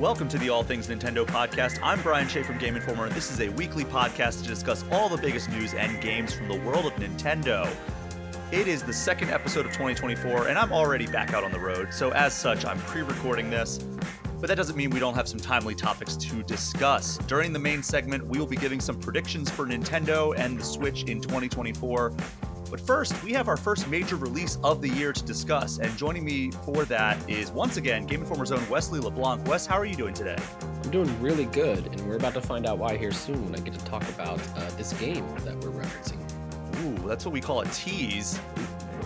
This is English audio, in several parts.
Welcome to the All Things Nintendo podcast. I'm Brian Shea from Game Informer, and this is a weekly podcast to discuss all the biggest news and games from the world of Nintendo. It is the second episode of 2024, and I'm already back out on the road, so as such, I'm pre recording this. But that doesn't mean we don't have some timely topics to discuss. During the main segment, we will be giving some predictions for Nintendo and the Switch in 2024. But first, we have our first major release of the year to discuss, and joining me for that is once again Game Informer's own Wesley LeBlanc. Wes, how are you doing today? I'm doing really good, and we're about to find out why here soon when I get to talk about uh, this game that we're referencing. Ooh, that's what we call a tease.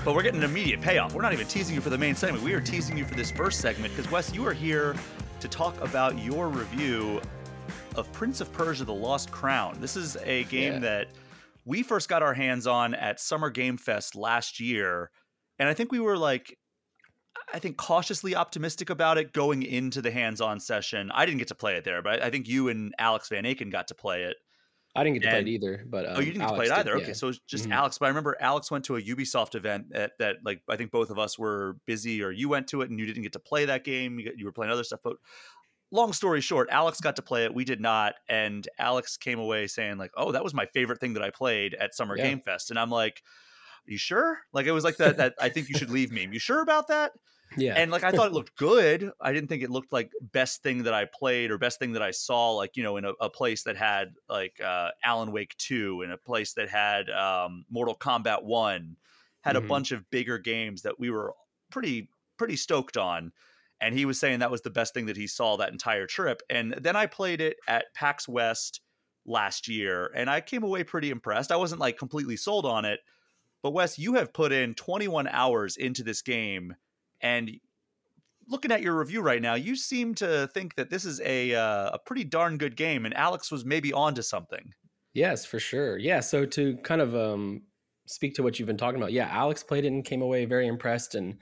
But we're getting an immediate payoff. We're not even teasing you for the main segment. We are teasing you for this first segment because Wes, you are here to talk about your review of Prince of Persia: The Lost Crown. This is a game Yeah. that we first got our hands on at Summer Game Fest last year, and I think we were like, I think cautiously optimistic about it going into the hands-on session. I didn't get to play it there, but I think you and Alex Van Aken got to play it. I didn't get to play it either, but um, oh, you didn't get to play it either. did, Okay, yeah. so it's just Mhm. Alex. But I remember Alex went to a Ubisoft event that, that, like, I think both of us were busy, or you went to it and you didn't get to play that game. You, you were playing other stuff. But long story short, Alex got to play it. We did not, and Alex came away saying like, "Oh, that was my favorite thing that I played at Summer Yeah. Game Fest." And I'm like, "You sure?" Like it was like that. That I think you should leave meme. You sure about that? yeah, and like I thought it looked good. I didn't think it looked like best thing that I played or best thing that I saw. Like you know, in a, a place that had like uh, Alan Wake two, in a place that had um, Mortal Kombat one, had a Mhm. bunch of bigger games that we were pretty pretty stoked on. And he was saying that was the best thing that he saw that entire trip. And then I played it at PAX West last year, and I came away pretty impressed. I wasn't like completely sold on it, but Wes, you have put in 21 hours into this game, and looking at your review right now, you seem to think that this is a uh, a pretty darn good game, and Alex was maybe onto something. yes, for sure. Yeah, so to kind of um, speak to what you've been talking about, yeah, Alex played it and came away very impressed. And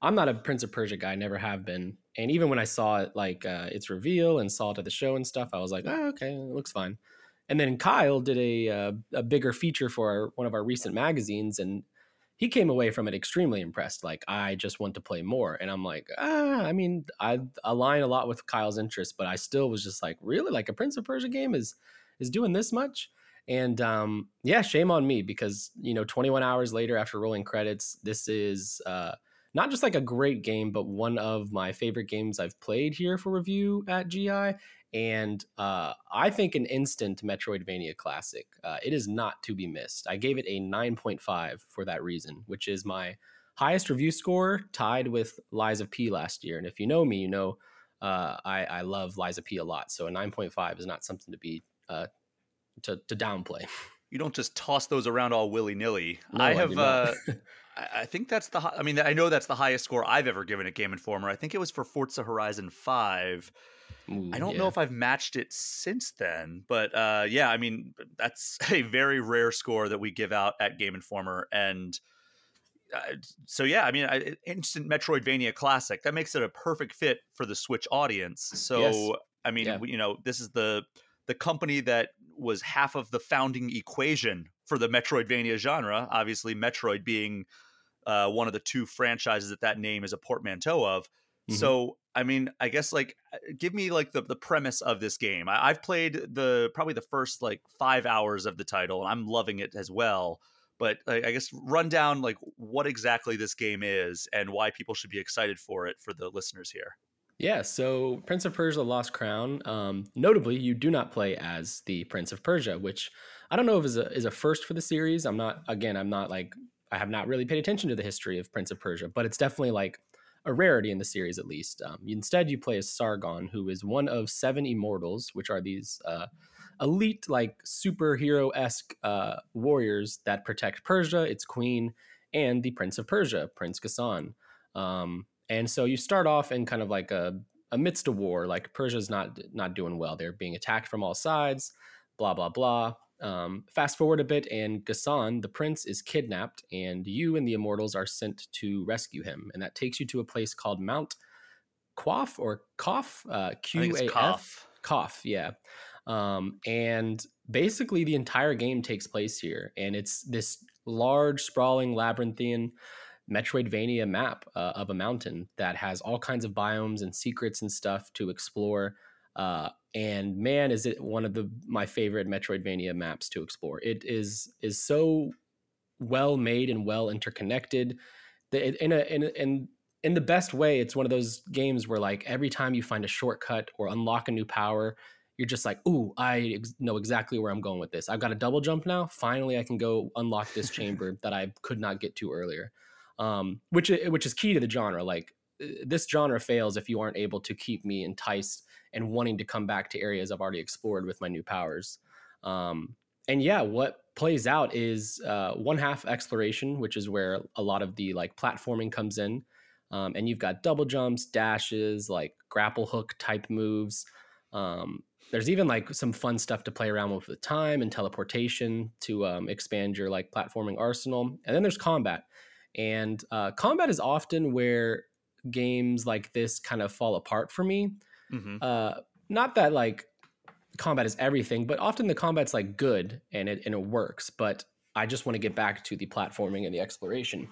I'm not a Prince of Persia guy, never have been. And even when I saw it, like uh, its reveal and saw it at the show and stuff, I was like, oh, okay, it looks fine. And then Kyle did a uh, a bigger feature for our, one of our recent magazines, and he came away from it extremely impressed. Like, I just want to play more. And I'm like, ah, I mean, I align a lot with Kyle's interest, but I still was just like, really? Like a Prince of Persia game is is doing this much? And um, yeah, shame on me because you know, 21 hours later after rolling credits, this is uh, not just like a great game, but one of my favorite games I've played here for review at GI. And uh, I think an instant Metroidvania classic. Uh, it is not to be missed. I gave it a 9.5 for that reason, which is my highest review score, tied with Lies of P last year. And if you know me, you know uh, I, I love Lies of P a lot. So a 9.5 is not something to be uh, to, to downplay. You don't just toss those around all willy nilly. No, I have. I I think that's the. I mean, I know that's the highest score I've ever given a Game Informer. I think it was for Forza Horizon Five. Ooh, I don't yeah. know if I've matched it since then, but uh, yeah, I mean that's a very rare score that we give out at Game Informer, and uh, so yeah, I mean, I, instant Metroidvania classic that makes it a perfect fit for the Switch audience. So Yes. I mean, Yeah. you know, this is the the company that was half of the founding equation for the Metroidvania genre. Obviously, Metroid being uh, one of the two franchises that that name is a portmanteau of. Mhm. So, I mean, I guess like uh, give me like the the premise of this game. I, I've played the probably the first like five hours of the title, and I'm loving it as well. But like, I guess run down like what exactly this game is and why people should be excited for it for the listeners here. Yeah, so Prince of Persia: Lost Crown. Um, notably, you do not play as the Prince of Persia, which I don't know if is a is a first for the series. I'm not again. I'm not like I have not really paid attention to the history of Prince of Persia, but it's definitely like a rarity in the series at least. Um, instead, you play as Sargon, who is one of seven immortals, which are these uh, elite, like superhero esque uh, warriors that protect Persia, its queen, and the Prince of Persia, Prince Ghassan. Um, and so you start off in kind of like a amidst a war, like Persia's not not doing well. They're being attacked from all sides, blah blah blah. Um, fast forward a bit, and Ghassan, the prince, is kidnapped, and you and the immortals are sent to rescue him, and that takes you to a place called Mount Quaff or Koff, uh, Q A F. Koff, yeah. Um, and basically, the entire game takes place here, and it's this large, sprawling, labyrinthian Metroidvania map uh, of a mountain that has all kinds of biomes and secrets and stuff to explore. Uh, and man, is it one of the my favorite Metroidvania maps to explore. It is is so well made and well interconnected. In a, in in in the best way, it's one of those games where like every time you find a shortcut or unlock a new power, you're just like, ooh, I ex- know exactly where I'm going with this. I've got a double jump now. Finally, I can go unlock this chamber that I could not get to earlier. Um, which which is key to the genre. Like uh, this genre fails if you aren't able to keep me enticed and wanting to come back to areas I've already explored with my new powers. Um, and yeah, what plays out is uh, one half exploration, which is where a lot of the like platforming comes in. Um, and you've got double jumps, dashes, like grapple hook type moves. Um, there's even like some fun stuff to play around with with time and teleportation to um, expand your like platforming arsenal. And then there's combat. And uh, combat is often where games like this kind of fall apart for me. Mm-hmm. Uh, not that like combat is everything, but often the combat's like good and it and it works. But I just want to get back to the platforming and the exploration.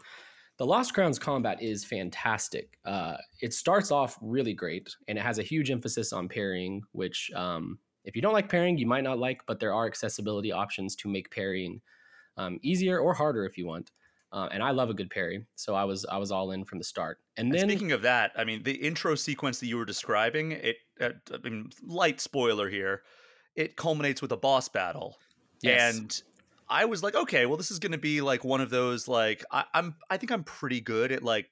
The Lost Crowns combat is fantastic. Uh, it starts off really great, and it has a huge emphasis on parrying, which um, if you don't like parrying, you might not like, but there are accessibility options to make parrying um, easier or harder if you want. Uh, and I love a good parry, so I was I was all in from the start. And then, and speaking of that, I mean, the intro sequence that you were describing, it uh, I mean, light spoiler here, it culminates with a boss battle, yes. and I was like, okay, well, this is going to be like one of those like I, am I think I'm pretty good at like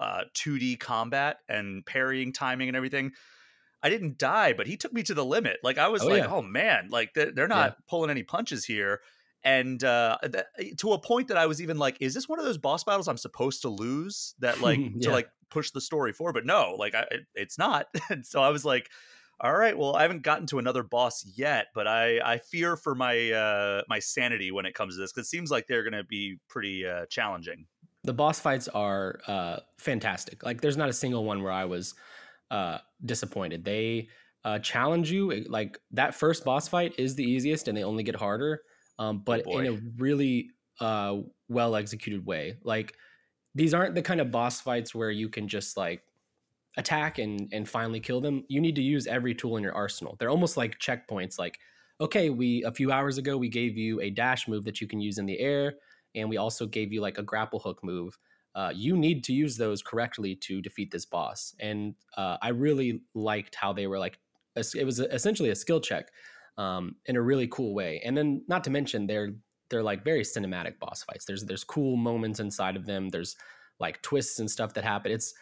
uh, 2D combat and parrying timing and everything. I didn't die, but he took me to the limit. Like I was oh, like, yeah. oh man, like they're, they're not yeah. pulling any punches here. And uh, th- eh, to a point that I was even like, is this one of those boss battles I'm supposed to lose that like yeah. to like push the story forward? But no, like I, it, it's not. and so I was like, all right, well, I haven't gotten to another boss yet, but I I fear for my uh my sanity when it comes to this because it seems like they're going to be pretty uh, challenging. The boss fights are uh, fantastic. Like, there's not a single one where I was uh, disappointed. They uh, challenge you. Like that first boss fight is the easiest, and they only get harder. Um, oh, but oh in a really uh, well executed way. Like these aren't the kind of boss fights where you can just like attack and and finally kill them. You need to use every tool in your arsenal. They're almost like checkpoints like okay we a few hours ago we gave you a dash move that you can use in the air and we also gave you like a grapple hook move. Uh, you need to use those correctly to defeat this boss. And uh, i really liked how they were like it was essentially a skill check um, in a really cool way. And then not to mention they're they're like very cinematic boss fights. There's there's cool moments inside of them. There's like twists and stuff that happen. It's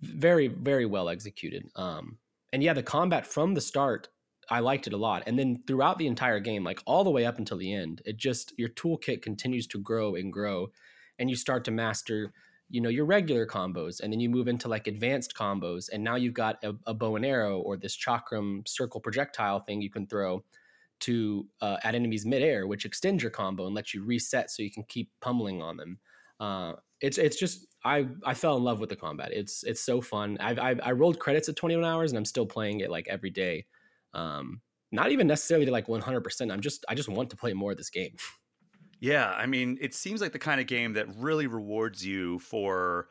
very very well executed. Um and yeah the combat from the start i liked it a lot. And then throughout the entire game like all the way up until the end it just your toolkit continues to grow and grow. And you start to master you know your regular combos. And then you move into like advanced combos. And now you've got a, a bow and arrow or this chakram circle projectile thing you can throw to uh, at enemies midair which extends your combo and lets you reset so you can keep pummeling on them uh, it's it's just I I fell in love with the combat. It's it's so fun. I've, I've I rolled credits at 21 hours and I'm still playing it like every day. Um, not even necessarily to like 100. percent I'm just I just want to play more of this game. Yeah, I mean, it seems like the kind of game that really rewards you for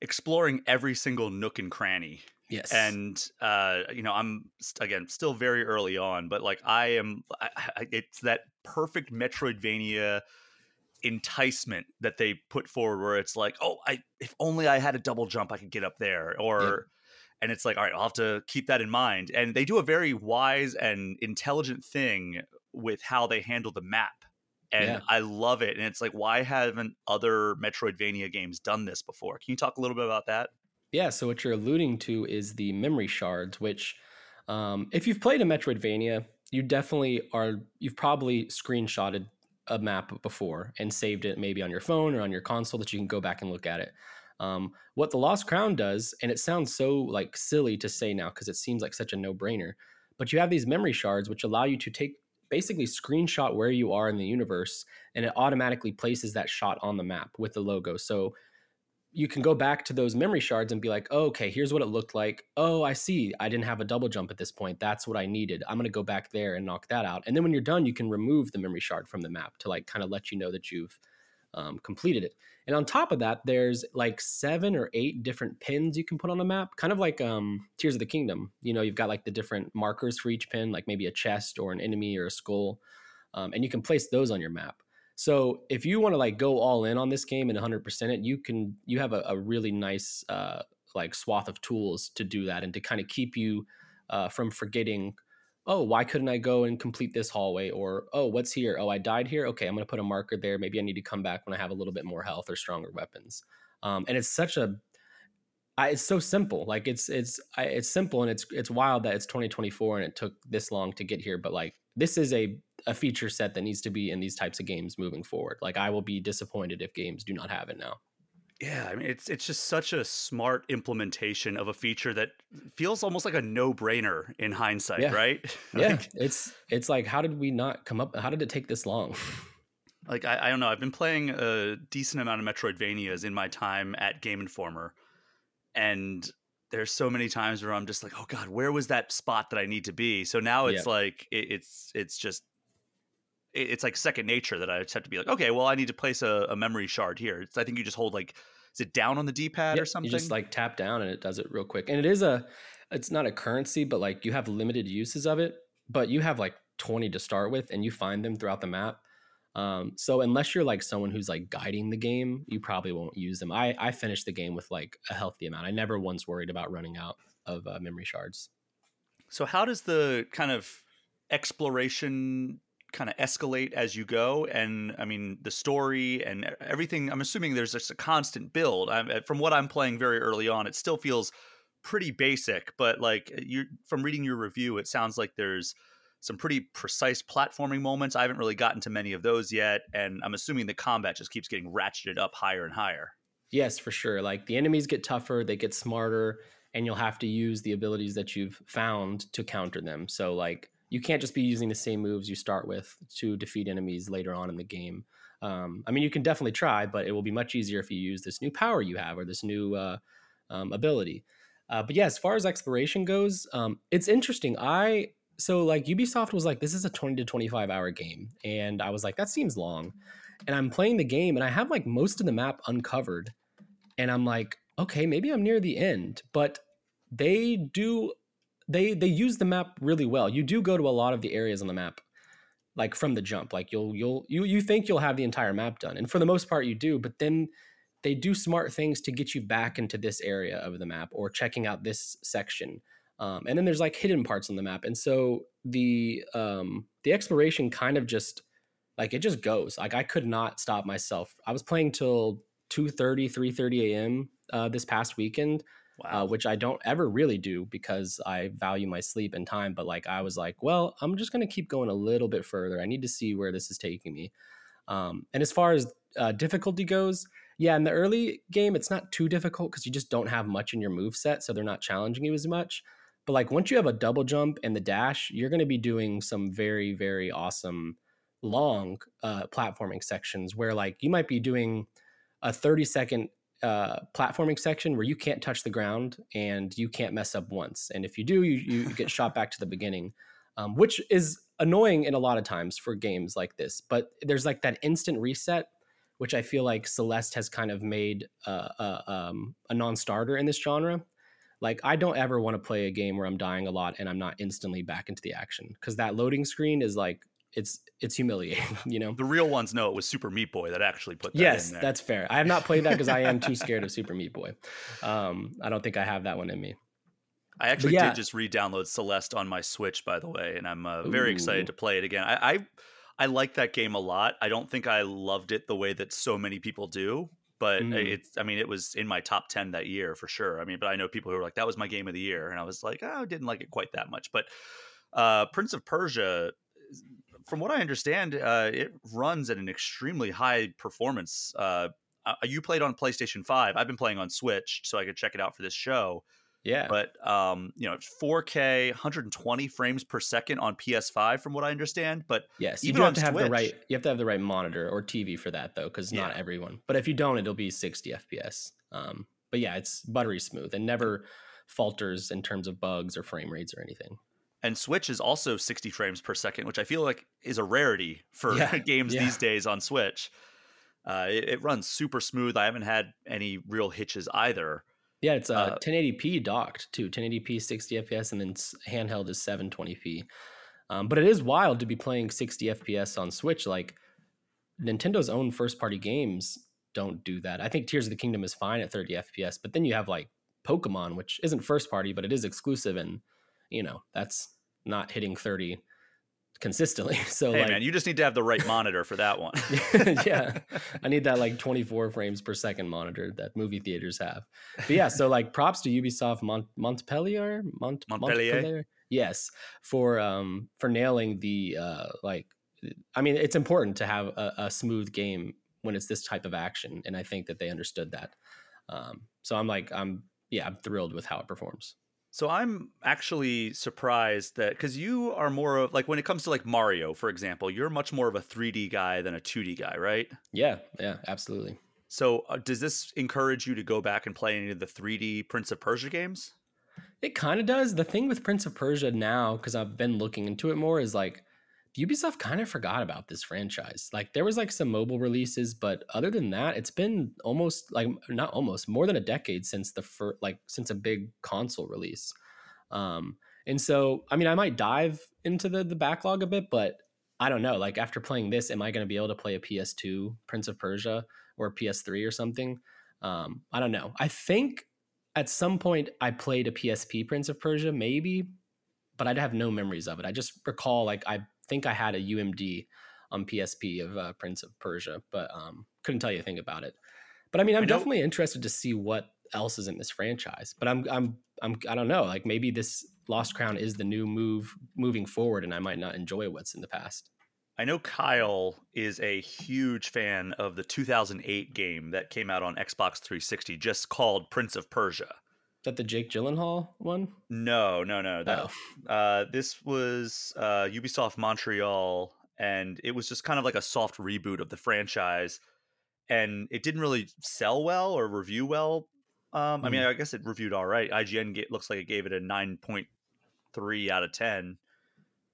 exploring every single nook and cranny. Yes. And uh, you know, I'm again still very early on, but like I am, I, I, it's that perfect Metroidvania enticement that they put forward where it's like, oh, I if only I had a double jump, I could get up there. Or and it's like, all right, I'll have to keep that in mind. And they do a very wise and intelligent thing with how they handle the map. And yeah. I love it. And it's like, why haven't other Metroidvania games done this before? Can you talk a little bit about that? Yeah. So what you're alluding to is the memory shards, which um, if you've played a Metroidvania, you definitely are you've probably screenshotted a map before and saved it maybe on your phone or on your console that you can go back and look at it. Um, what the Lost Crown does, and it sounds so like silly to say now because it seems like such a no brainer, but you have these memory shards which allow you to take basically screenshot where you are in the universe and it automatically places that shot on the map with the logo. So you can go back to those memory shards and be like, oh, okay, here's what it looked like. Oh, I see. I didn't have a double jump at this point. That's what I needed. I'm going to go back there and knock that out. And then when you're done, you can remove the memory shard from the map to like kind of let you know that you've um, completed it. And on top of that, there's like seven or eight different pins you can put on the map, kind of like um, Tears of the Kingdom. You know, you've got like the different markers for each pin, like maybe a chest or an enemy or a skull, um, and you can place those on your map. So if you want to like go all in on this game and 100% it, you can. You have a, a really nice uh, like swath of tools to do that and to kind of keep you uh, from forgetting oh, why couldn't I go and complete this hallway? Or, oh, what's here? Oh, I died here. Okay, I'm to put a marker there. Maybe I need to come back when I have a little bit more health or stronger weapons. Um, and it's such a, I, it's so simple. Like it's it's I, it's simple and it's it's wild that it's 2024 and it took this long to get here. But like this is a a feature set that needs to be in these types of games moving forward. Like I will be disappointed if games do not have it now. Yeah, I mean it's it's just such a smart implementation of a feature that feels almost like a no-brainer in hindsight, yeah. right? like, yeah, it's it's like how did we not come up? How did it take this long? like I, I don't know. I've been playing a decent amount of Metroidvanias in my time at Game Informer, and there's so many times where I'm just like, oh god, where was that spot that I need to be? So now it's yeah. like it, it's it's just it's like second nature that I just have to be like, okay, well, I need to place a, a memory shard here. It's, I think you just hold like, is it down on the D pad yep, or something? You just like tap down and it does it real quick. And it is a, it's not a currency, but like you have limited uses of it, but you have like 20 to start with and you find them throughout the map. Um, so unless you're like someone who's like guiding the game, you probably won't use them. I, I finished the game with like a healthy amount. I never once worried about running out of uh, memory shards. So how does the kind of exploration kind of escalate as you go and i mean the story and everything i'm assuming there's just a constant build I'm, uh, from what i'm playing very early on it still feels pretty basic but like you from reading your review it sounds like there's some pretty precise platforming moments i haven't really gotten to many of those yet and i'm assuming the combat just keeps getting ratcheted up higher and higher yes for sure like the enemies get tougher they get smarter and you'll have to use the abilities that you've found to counter them so like you can't just be using the same moves you start with to defeat enemies later on in the game. Um, I mean, you can definitely try, but it will be much easier if you use this new power you have or this new uh, um, ability. Uh, but yeah, as far as exploration goes, um, it's interesting. I so like Ubisoft was like, this is a 20 to 25 hour game. And I was like, that seems long. And I'm playing the game and I have like most of the map uncovered. And I'm like, okay, maybe I'm near the end. But they do they they use the map really well. You do go to a lot of the areas on the map like from the jump. Like you'll you'll you you think you'll have the entire map done. And for the most part you do, but then they do smart things to get you back into this area of the map or checking out this section. Um, and then there's like hidden parts on the map. And so the um, the exploration kind of just like it just goes. Like I could not stop myself. I was playing till 2:30, 3:30 a.m. Uh, this past weekend uh, wow. uh, which I don't ever really do because I value my sleep and time. But like, I was like, well, I'm just going to keep going a little bit further. I need to see where this is taking me. Um, and as far as uh, difficulty goes, yeah, in the early game, it's not too difficult because you just don't have much in your move set, so they're not challenging you as much. But like once you have a double jump and the dash, you're going to be doing some very, very awesome long uh, platforming sections where like you might be doing a 30 second uh, platforming section where you can't touch the ground and you can't mess up once. And if you do, you, you get shot back to the beginning, um, which is annoying in a lot of times for games like this. But there's like that instant reset, which I feel like Celeste has kind of made uh, uh, um, a non-starter in this genre. Like I don't ever want to play a game where I'm dying a lot and I'm not instantly back into the action because that loading screen is like it's it's humiliating, you know. The real ones know it was Super Meat Boy that actually put that yes, in there. that's fair. I have not played that because I am too scared of Super Meat Boy. Um, I don't think I have that one in me. I actually yeah. did just re-download Celeste on my Switch, by the way, and I'm uh, very Ooh. excited to play it again. I, I I like that game a lot. I don't think I loved it the way that so many people do, but mm. it's I mean it was in my top 10 that year for sure. I mean, but I know people who were like that was my game of the year and I was like, "Oh, I didn't like it quite that much." But uh, Prince of Persia from what I understand, uh, it runs at an extremely high performance. Uh, uh, you played on PlayStation Five. I've been playing on Switch, so I could check it out for this show. Yeah, but um, you know, 4K, 120 frames per second on PS5, from what I understand. But yes, you do have to have the right. You have to have the right monitor or TV for that, though, because not everyone. But if you don't, it'll be 60 FPS. Um, but yeah, it's buttery smooth and never falters in terms of bugs or frame rates or anything and Switch is also 60 frames per second, which I feel like is a rarity for yeah, games yeah. these days on Switch. Uh, it, it, runs super smooth. I haven't had any real hitches either. Yeah, it's uh, uh 1080p docked too. 1080p 60 FPS, and then handheld is 720p. Um, but it is wild to be playing 60 FPS on Switch. Like Nintendo's own first party games don't do that. I think Tears of the Kingdom is fine at 30 FPS, but then you have like Pokemon, which isn't first party, but it is exclusive, and you know that's not hitting 30 consistently. So, hey like, man, you just need to have the right monitor for that one. yeah, I need that like 24 frames per second monitor that movie theaters have. But yeah, so like props to Ubisoft Mont- Montpellier, Mont- Montpellier. Montpellier, yes, for um for nailing the uh like. I mean, it's important to have a, a smooth game when it's this type of action, and I think that they understood that. Um, so I'm like, I'm yeah, I'm thrilled with how it performs. So I'm actually surprised that because you are more of like when it comes to like Mario, for example, you're much more of a 3D guy than a 2D guy, right? Yeah, yeah, absolutely. So uh, does this encourage you to go back and play any of the 3D Prince of Persia games? It kind of does. The thing with Prince of Persia now, because I've been looking into it more, is like Ubisoft kind of forgot about this franchise. Like there was like some mobile releases, but other than that, it's been almost like not almost more than a decade since the first like since a big console release. Um, and so I mean, I might dive into the the backlog a bit, but I don't know. Like after playing this, am I going to be able to play a PS2 Prince of Persia or PS3 or something? Um, I don't know. I think at some point I played a PSP Prince of Persia, maybe, but I'd have no memories of it. I just recall like I think I had a UMD on PSP of uh, Prince of Persia, but um, couldn't tell you a thing about it. But I mean, I'm definitely interested to see what else is in this franchise. But I'm I'm I'm I don't know. Like maybe this Lost Crown is the new move moving forward, and I might not enjoy what's in the past. I know Kyle is a huge fan of the 2008 game that came out on Xbox 360, just called Prince of Persia that the Jake Gyllenhaal one? No, no, no. That oh. uh, this was uh, Ubisoft Montreal, and it was just kind of like a soft reboot of the franchise, and it didn't really sell well or review well. Um, mm. I mean, mm. I guess it reviewed all right. IGN get, looks like it gave it a nine point three out of ten.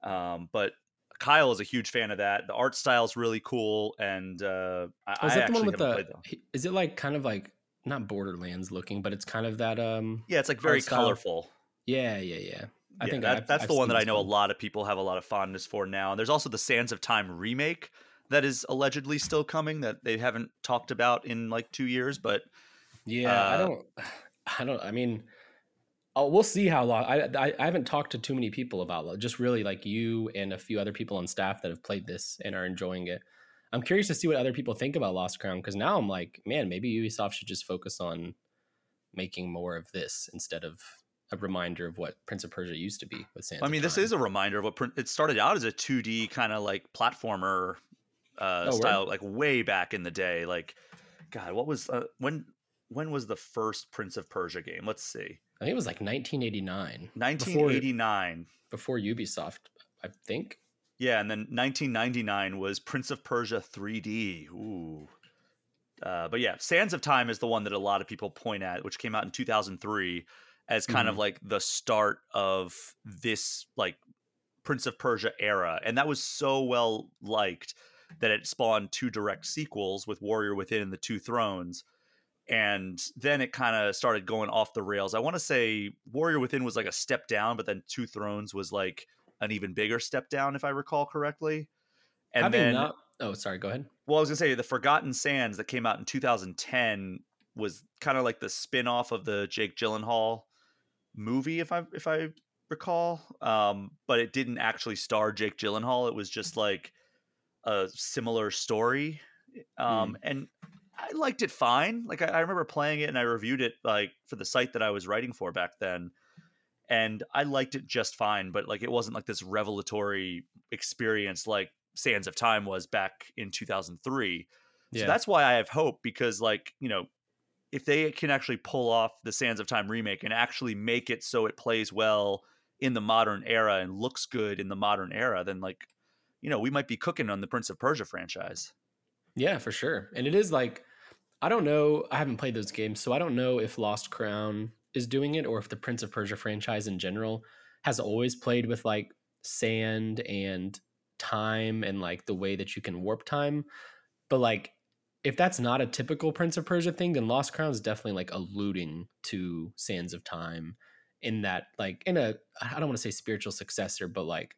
Um, but Kyle is a huge fan of that. The art style is really cool, and uh, I, oh, is that I the one with the? Is it like kind of like not Borderlands looking, but it's kind of that. um Yeah, it's like very colorful. Yeah, yeah, yeah. I yeah, think that, I've, that's I've the one that I know a lot of people have a lot of fondness for now. And there's also the Sands of Time remake that is allegedly still coming that they haven't talked about in like two years. But yeah, uh, I don't, I don't. I mean, oh, we'll see how long. I, I, I haven't talked to too many people about just really like you and a few other people on staff that have played this and are enjoying it. I'm curious to see what other people think about Lost Crown because now I'm like, man, maybe Ubisoft should just focus on making more of this instead of a reminder of what Prince of Persia used to be with Sands. I mean, this is a reminder of what it started out as a 2D kind of like platformer uh, oh, style, right. like way back in the day. Like, God, what was uh, when? When was the first Prince of Persia game? Let's see. I think it was like 1989. 1989. Before, before Ubisoft, I think. Yeah, and then 1999 was Prince of Persia 3D. Ooh. Uh, but yeah, Sands of Time is the one that a lot of people point at, which came out in 2003 as kind mm-hmm. of like the start of this like Prince of Persia era, and that was so well liked that it spawned two direct sequels with Warrior Within and the Two Thrones. And then it kind of started going off the rails. I want to say Warrior Within was like a step down, but then Two Thrones was like an even bigger step down, if I recall correctly. And Having then, not, oh, sorry, go ahead. Well, I was gonna say the Forgotten Sands that came out in 2010 was kind of like the spin-off of the Jake Gyllenhaal movie, if I if I recall. Um, but it didn't actually star Jake Gyllenhaal. It was just like a similar story. Um, mm. and I liked it fine. Like I, I remember playing it and I reviewed it like for the site that I was writing for back then and I liked it just fine, but like it wasn't like this revelatory experience like Sands of Time was back in 2003. Yeah. So that's why I have hope because like, you know, if they can actually pull off the Sands of Time remake and actually make it so it plays well in the modern era and looks good in the modern era, then like, you know, we might be cooking on the Prince of Persia franchise. Yeah, for sure. And it is like I don't know, I haven't played those games, so I don't know if Lost Crown is doing it or if the Prince of Persia franchise in general has always played with like sand and time and like the way that you can warp time. But like if that's not a typical Prince of Persia thing, then Lost Crown is definitely like alluding to Sands of Time in that like in a I don't want to say spiritual successor, but like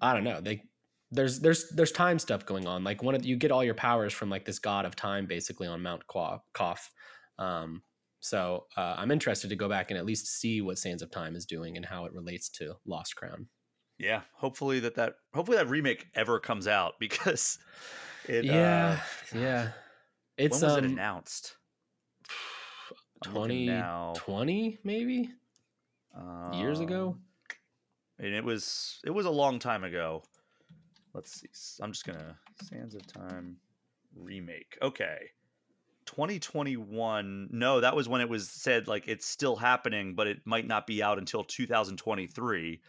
I don't know. They there's there's there's time stuff going on. Like one of you get all your powers from like this god of time basically on Mount Koth. Um, so uh, I'm interested to go back and at least see what Sands of Time is doing and how it relates to Lost Crown. Yeah, hopefully that that hopefully that remake ever comes out because it yeah uh, yeah it's when was um, it announced 2020 maybe? Years ago? Um, and it was it was a long time ago. Let's see i'm just gonna sands of time remake okay 2021 no that was when it was said like it's still happening but it might not be out until 2023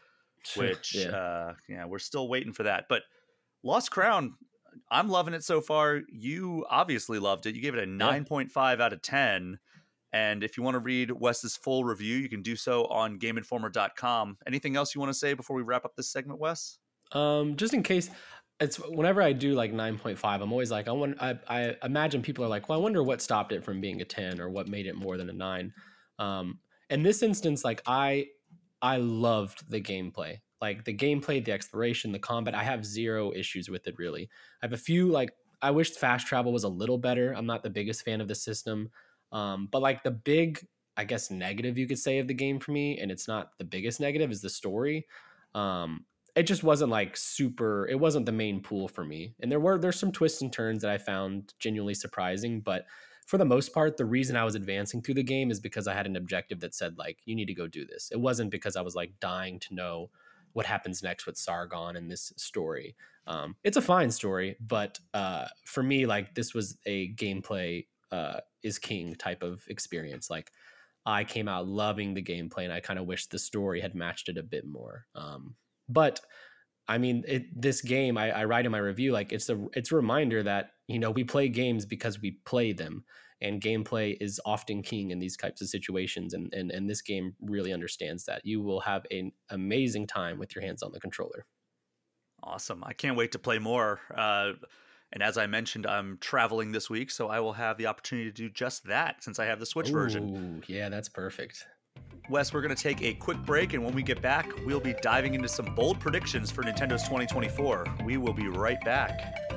which yeah. uh yeah we're still waiting for that. But lost crown i'm loving it so far. You obviously loved it. You gave it a 9.5 yeah. out of 10 and if you want to read wes's full review you can do so on gameinformer.com anything else you want to say before we wrap up this segment wes? Um just in case it's whenever I do like 9.5, I'm always like, I want, I, I imagine people are like, well, I wonder what stopped it from being a 10 or what made it more than a nine. Um, in this instance, like I, I loved the gameplay, like the gameplay, the exploration, the combat. I have zero issues with it really. I have a few like I wished fast travel was a little better. I'm not the biggest fan of the system, um, but like the big, I guess, negative you could say of the game for me, and it's not the biggest negative, is the story. Um, it just wasn't like super it wasn't the main pool for me. And there were there's some twists and turns that i found genuinely surprising but for the most part the reason i was advancing through the game is because i had an objective that said like you need to go do this. It wasn't because i was like dying to know what happens next with sargon and this story. Um, it's a fine story but uh, for me like this was a gameplay uh, is king type of experience. Like i came out loving the gameplay and i kind of wish the story had matched it a bit more. Um, but I mean, it, this game I, I write in my review like it's a it's a reminder that you know we play games because we play them, and gameplay is often king in these types of situations, and and and this game really understands that. You will have an amazing time with your hands on the controller. Awesome! I can't wait to play more. Uh, and as I mentioned, I'm traveling this week, so I will have the opportunity to do just that since I have the Switch Ooh, version. Yeah, that's perfect. Wes, we're going to take a quick break, and when we get back, we'll be diving into some bold predictions for Nintendo's 2024. We will be right back.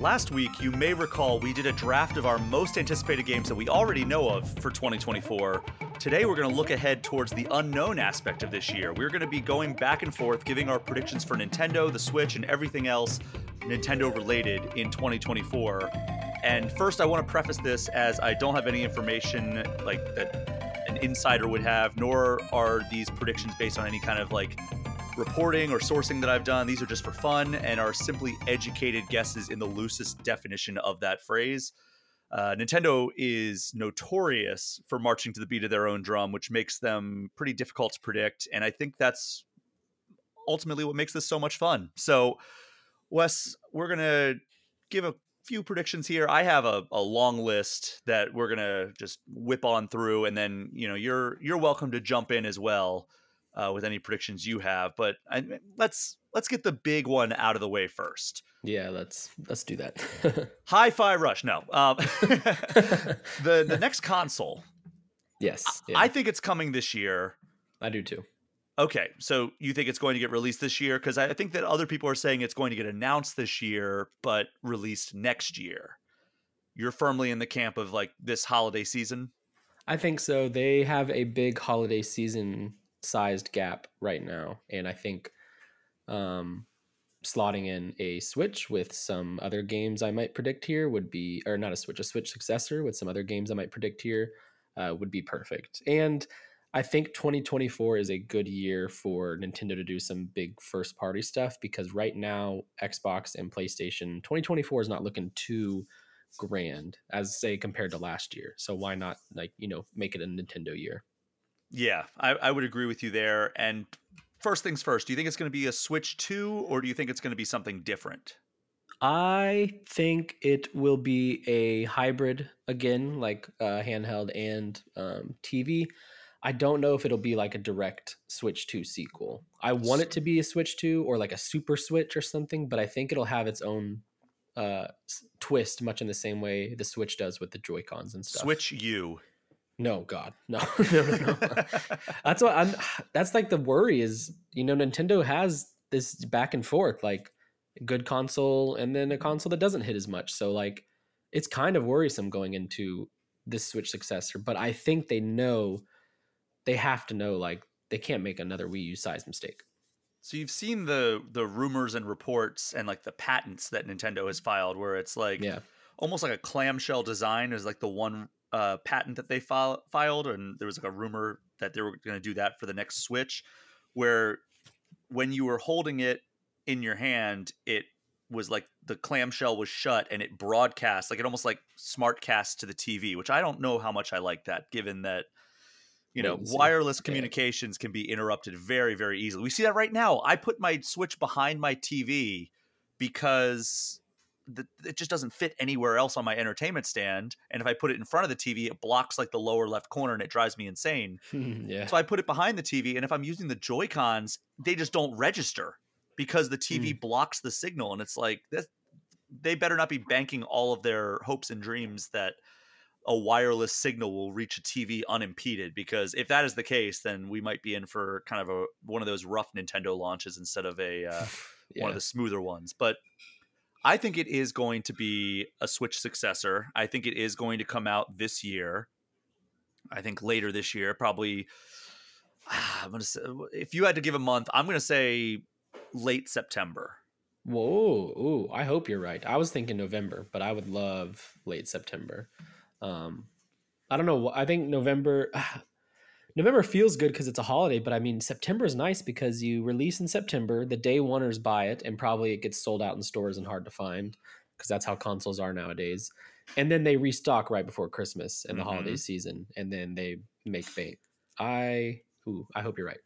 Last week, you may recall we did a draft of our most anticipated games that we already know of for 2024. Today, we're going to look ahead towards the unknown aspect of this year. We're going to be going back and forth, giving our predictions for Nintendo, the Switch, and everything else Nintendo related in 2024. And first, I want to preface this as I don't have any information like that an insider would have, nor are these predictions based on any kind of like reporting or sourcing that I've done. These are just for fun and are simply educated guesses in the loosest definition of that phrase. Uh, Nintendo is notorious for marching to the beat of their own drum, which makes them pretty difficult to predict. And I think that's ultimately what makes this so much fun. So, Wes, we're gonna give a few predictions here. I have a, a long list that we're gonna just whip on through, and then you know you're you're welcome to jump in as well uh, with any predictions you have. But I, let's let's get the big one out of the way first. Yeah, let's let's do that. Hi-Fi Rush. No, um, the the next console. Yes, yeah. I think it's coming this year. I do too. Okay, so you think it's going to get released this year? Because I think that other people are saying it's going to get announced this year, but released next year. You're firmly in the camp of like this holiday season. I think so. They have a big holiday season sized gap right now, and I think um, slotting in a Switch with some other games I might predict here would be, or not a Switch, a Switch successor with some other games I might predict here uh, would be perfect. And I think 2024 is a good year for Nintendo to do some big first party stuff because right now Xbox and PlayStation 2024 is not looking too grand as say compared to last year. So why not like, you know, make it a Nintendo year? Yeah, I, I would agree with you there. And first things first, do you think it's going to be a Switch 2 or do you think it's going to be something different? I think it will be a hybrid again, like uh, handheld and um, TV. I don't know if it'll be like a direct Switch 2 sequel. I want it to be a Switch 2 or like a Super Switch or something, but I think it'll have its own uh twist much in the same way the Switch does with the Joy-Cons and stuff. Switch U. No, God, no, no, no, no. that's what I'm. That's like the worry is, you know, Nintendo has this back and forth, like good console and then a console that doesn't hit as much. So like, it's kind of worrisome going into this Switch successor. But I think they know, they have to know, like they can't make another Wii U size mistake. So you've seen the the rumors and reports and like the patents that Nintendo has filed, where it's like Yeah, almost like a clamshell design is like the one uh, patent that they file, filed, and there was like a rumor that they were going to do that for the next Switch, where when you were holding it in your hand, it was like the clamshell was shut and it broadcast like it almost like smartcast to the TV, which I don't know how much I like that, given that you know wireless communications can be interrupted very very easily. We see that right now. I put my Switch behind my TV because the, it just doesn't fit anywhere else on my entertainment stand. And if I put it in front of the TV, it blocks like the lower left corner and it drives me insane. yeah, So I put it behind the TV, and if I'm using the Joy Cons, they just don't register because the TV mm. blocks the signal, and it's like that. They better not be banking all of their hopes and dreams that a wireless signal will reach a TV unimpeded. Because if that is the case, then we might be in for kind of a one of those rough Nintendo launches instead of a uh, yeah. one of the smoother ones. But I think it is going to be a Switch successor. I think it is going to come out this year. I think later this year, probably. I'm gonna say, if you had to give a month, I'm gonna say late September. Whoa, ooh, I hope you're right. I was thinking November, but I would love late September. Um, I don't know. I think November. November feels good because it's a holiday, but I mean September is nice because you release in September, the day oneers buy it, and probably it gets sold out in stores and hard to find because that's how consoles are nowadays. And then they restock right before Christmas and the Mhm. holiday season, and then they make bank. I ooh, I hope you're right.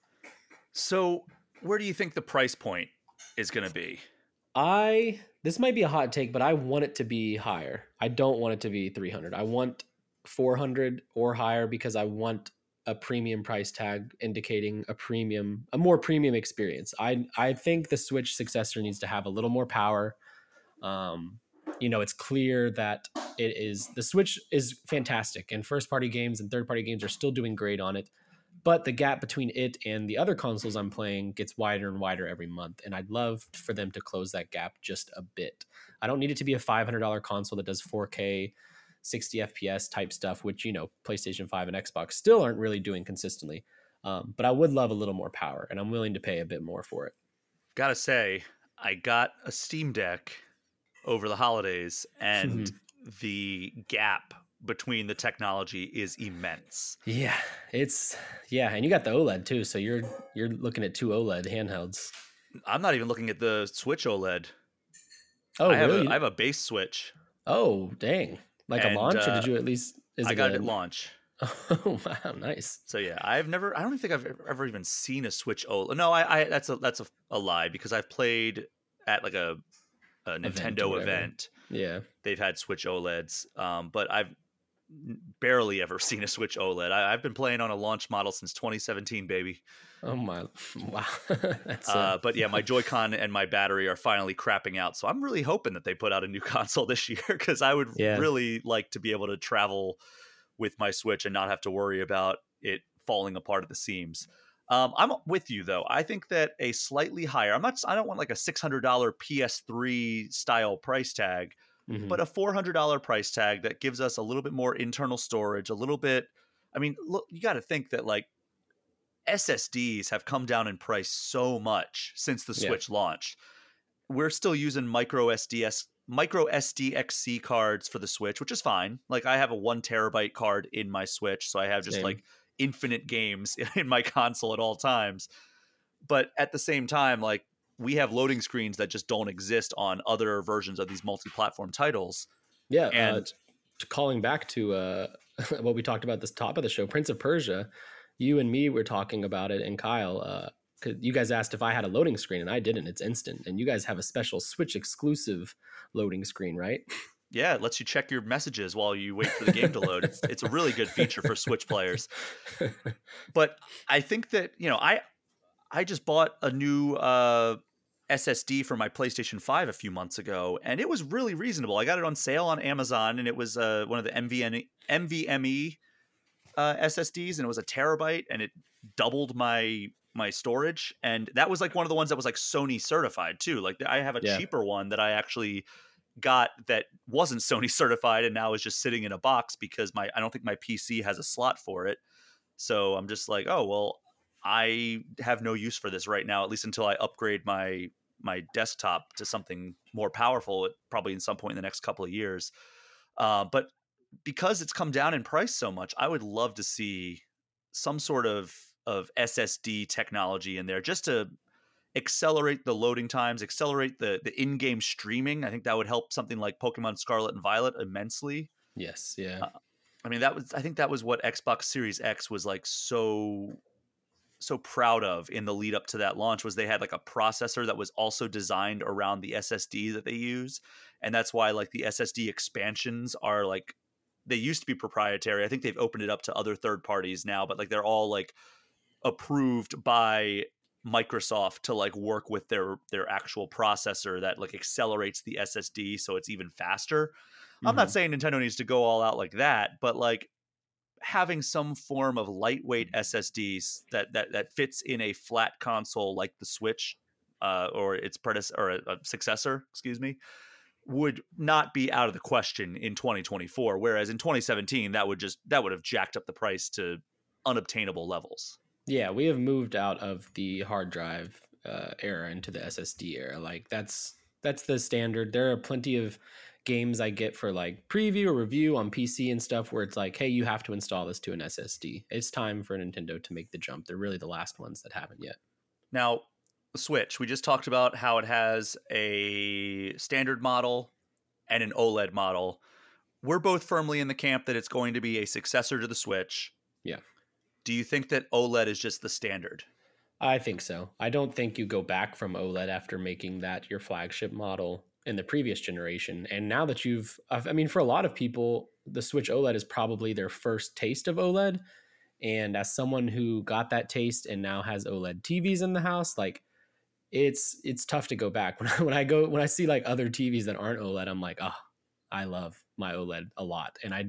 So, where do you think the price point is gonna be? I this might be a hot take, but I want it to be higher. I don't want it to be 300. I want 400 or higher because I want a premium price tag indicating a premium, a more premium experience. I I think the Switch successor needs to have a little more power. Um, you know, it's clear that it is the Switch is fantastic, and first party games and third party games are still doing great on it. But the gap between it and the other consoles I'm playing gets wider and wider every month, and I'd love for them to close that gap just a bit. I don't need it to be a $500 console that does 4K, 60 FPS type stuff, which you know PlayStation 5 and Xbox still aren't really doing consistently. Um, but I would love a little more power, and I'm willing to pay a bit more for it. Gotta say, I got a Steam Deck over the holidays, and the gap between the technology is immense. Yeah, it's yeah, and you got the OLED too, so you're you're looking at two OLED handhelds. I'm not even looking at the Switch OLED. Oh, I have really? a I have a base Switch. oh, dang! Like And, a launch, or uh, did you at least? Is I got a, it at launch. Oh wow, nice. So yeah, I've never. I don't think I've ever- ever even seen a Switch OLED. No, I, I that's a that's a, a lie because I've played at like a, a Nintendo whatever. event. Yeah. They've had Switch OLEDs, um, but I've barely ever seen a Switch OLED. I, I've been playing on a launch model since 2017, baby. Oh my! Wow. Uh, uh, but yeah, my Joy-Con and my battery are finally crapping out, so I'm really hoping that they put out a new console this year because I would Yeah. really like to be able to travel with my Switch and not have to worry about it falling apart at the seams. Um, I'm with you though. I think that a slightly higher. I'm not. I don't want like a six hundred dollar PS3 style price tag, mhm. but a four hundred dollar price tag that gives us a little bit more internal storage, a little bit. I mean, look, you got to think that like SSDs have come down in price so much since the Yeah. Switch launched. We're still using micro SDS micro SDXC cards for the Switch, which is fine. Like I have a one terabyte card in my Switch, so I have just Same. like infinite games in my console at all times. But at the same time, like we have loading screens that just don't exist on other versions of these multi-platform titles. yeah. uh, and- t- calling back to uh, what we talked about this top of the show, Prince of Persia. You and me were talking about it, and Kyle. Uh, 'cause you guys asked if I had a loading screen, and I didn't. It's instant, and you guys have a special Switch exclusive loading screen, right? yeah, it lets you check your messages while you wait for the game to load. It's it's a really good feature for Switch players. But I think that you know I I just bought a new uh, SSD for my PlayStation 5 a few months ago, and it was really reasonable. I got it on sale on Amazon, and it was uh, one of the MVN- NVMe uh, SSDs, and it was a terabyte, and it doubled my my storage. And that was like one of the ones that was like Sony certified too. Like I have a Yeah. cheaper one that I actually got that wasn't Sony certified, and now is just sitting in a box because my I don't think my PC has a slot for it. So I'm just like, oh well, I have no use for this right now, at least until I upgrade my my desktop to something more powerful, at- probably in some point in the next couple of years. Uh, but because it's come down in price so much, I would love to see some sort of of SSD technology in there just to accelerate the loading times, accelerate the the in-game streaming. I think that would help something like Pokemon Scarlet and Violet immensely. Yes, yeah. Uh, I mean, that was I think that was what Xbox Series X was like so so proud of in the lead up to that launch was they had like a processor that was also designed around the SSD that they use. And that's why like the SSD expansions are like they used to be proprietary. I think they've opened it up to other third parties now, but like they're all like approved by Microsoft to like work with their their actual processor that like accelerates the SSD so it's even faster. I'm not Mhm. saying Nintendo needs to go all out like that, but like having some form of lightweight SSDs that that that fits in a flat console like the Switch uh, or its predecessor or a, a successor, excuse me, would not be out of the question in 2024. Whereas in 2017, that would just that would have jacked up the price to unobtainable levels. Yeah, we have moved out of the hard drive uh, era into the SSD era. Like that's that's the standard. There are plenty of games I get for like preview or review on PC and stuff where it's like, hey, you have to install this to an SSD. It's time for Nintendo to make the jump. They're really the last ones that haven't yet. Now, Switch, we just talked about how it has a standard model and an OLED model. We're both firmly in the camp that it's going to be a successor to the Switch. Yeah. Do you think that OLED is just the standard? I think so. I don't think you go back from OLED after making that your flagship model in the previous generation. And now that you've, I mean, for a lot of people, the Switch OLED is probably their first taste of OLED. And as someone who got that taste and now has OLED TVs in the house, like it's it's tough to go back. When I, when I go when I see like other TVs that aren't OLED, I'm like, oh, I love my OLED a lot, and I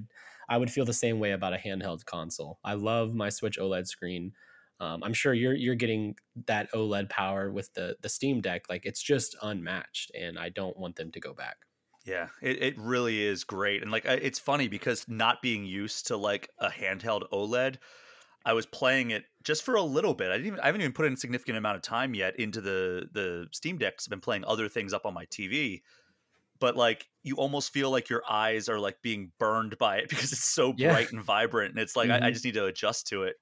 I would feel the same way about a handheld console. I love my Switch OLED screen. Um, I'm sure you're you're getting that OLED power with the the Steam Deck. Like it's just unmatched, and I don't want them to go back. Yeah, it, it really is great. And like it's funny because not being used to like a handheld OLED, I was playing it just for a little bit. I didn't even I haven't even put in a significant amount of time yet into the the Steam Deck. I've been playing other things up on my TV. But like you almost feel like your eyes are like being burned by it because it's so Yeah. bright and vibrant. And it's like I, I Mhm. just need to adjust to it.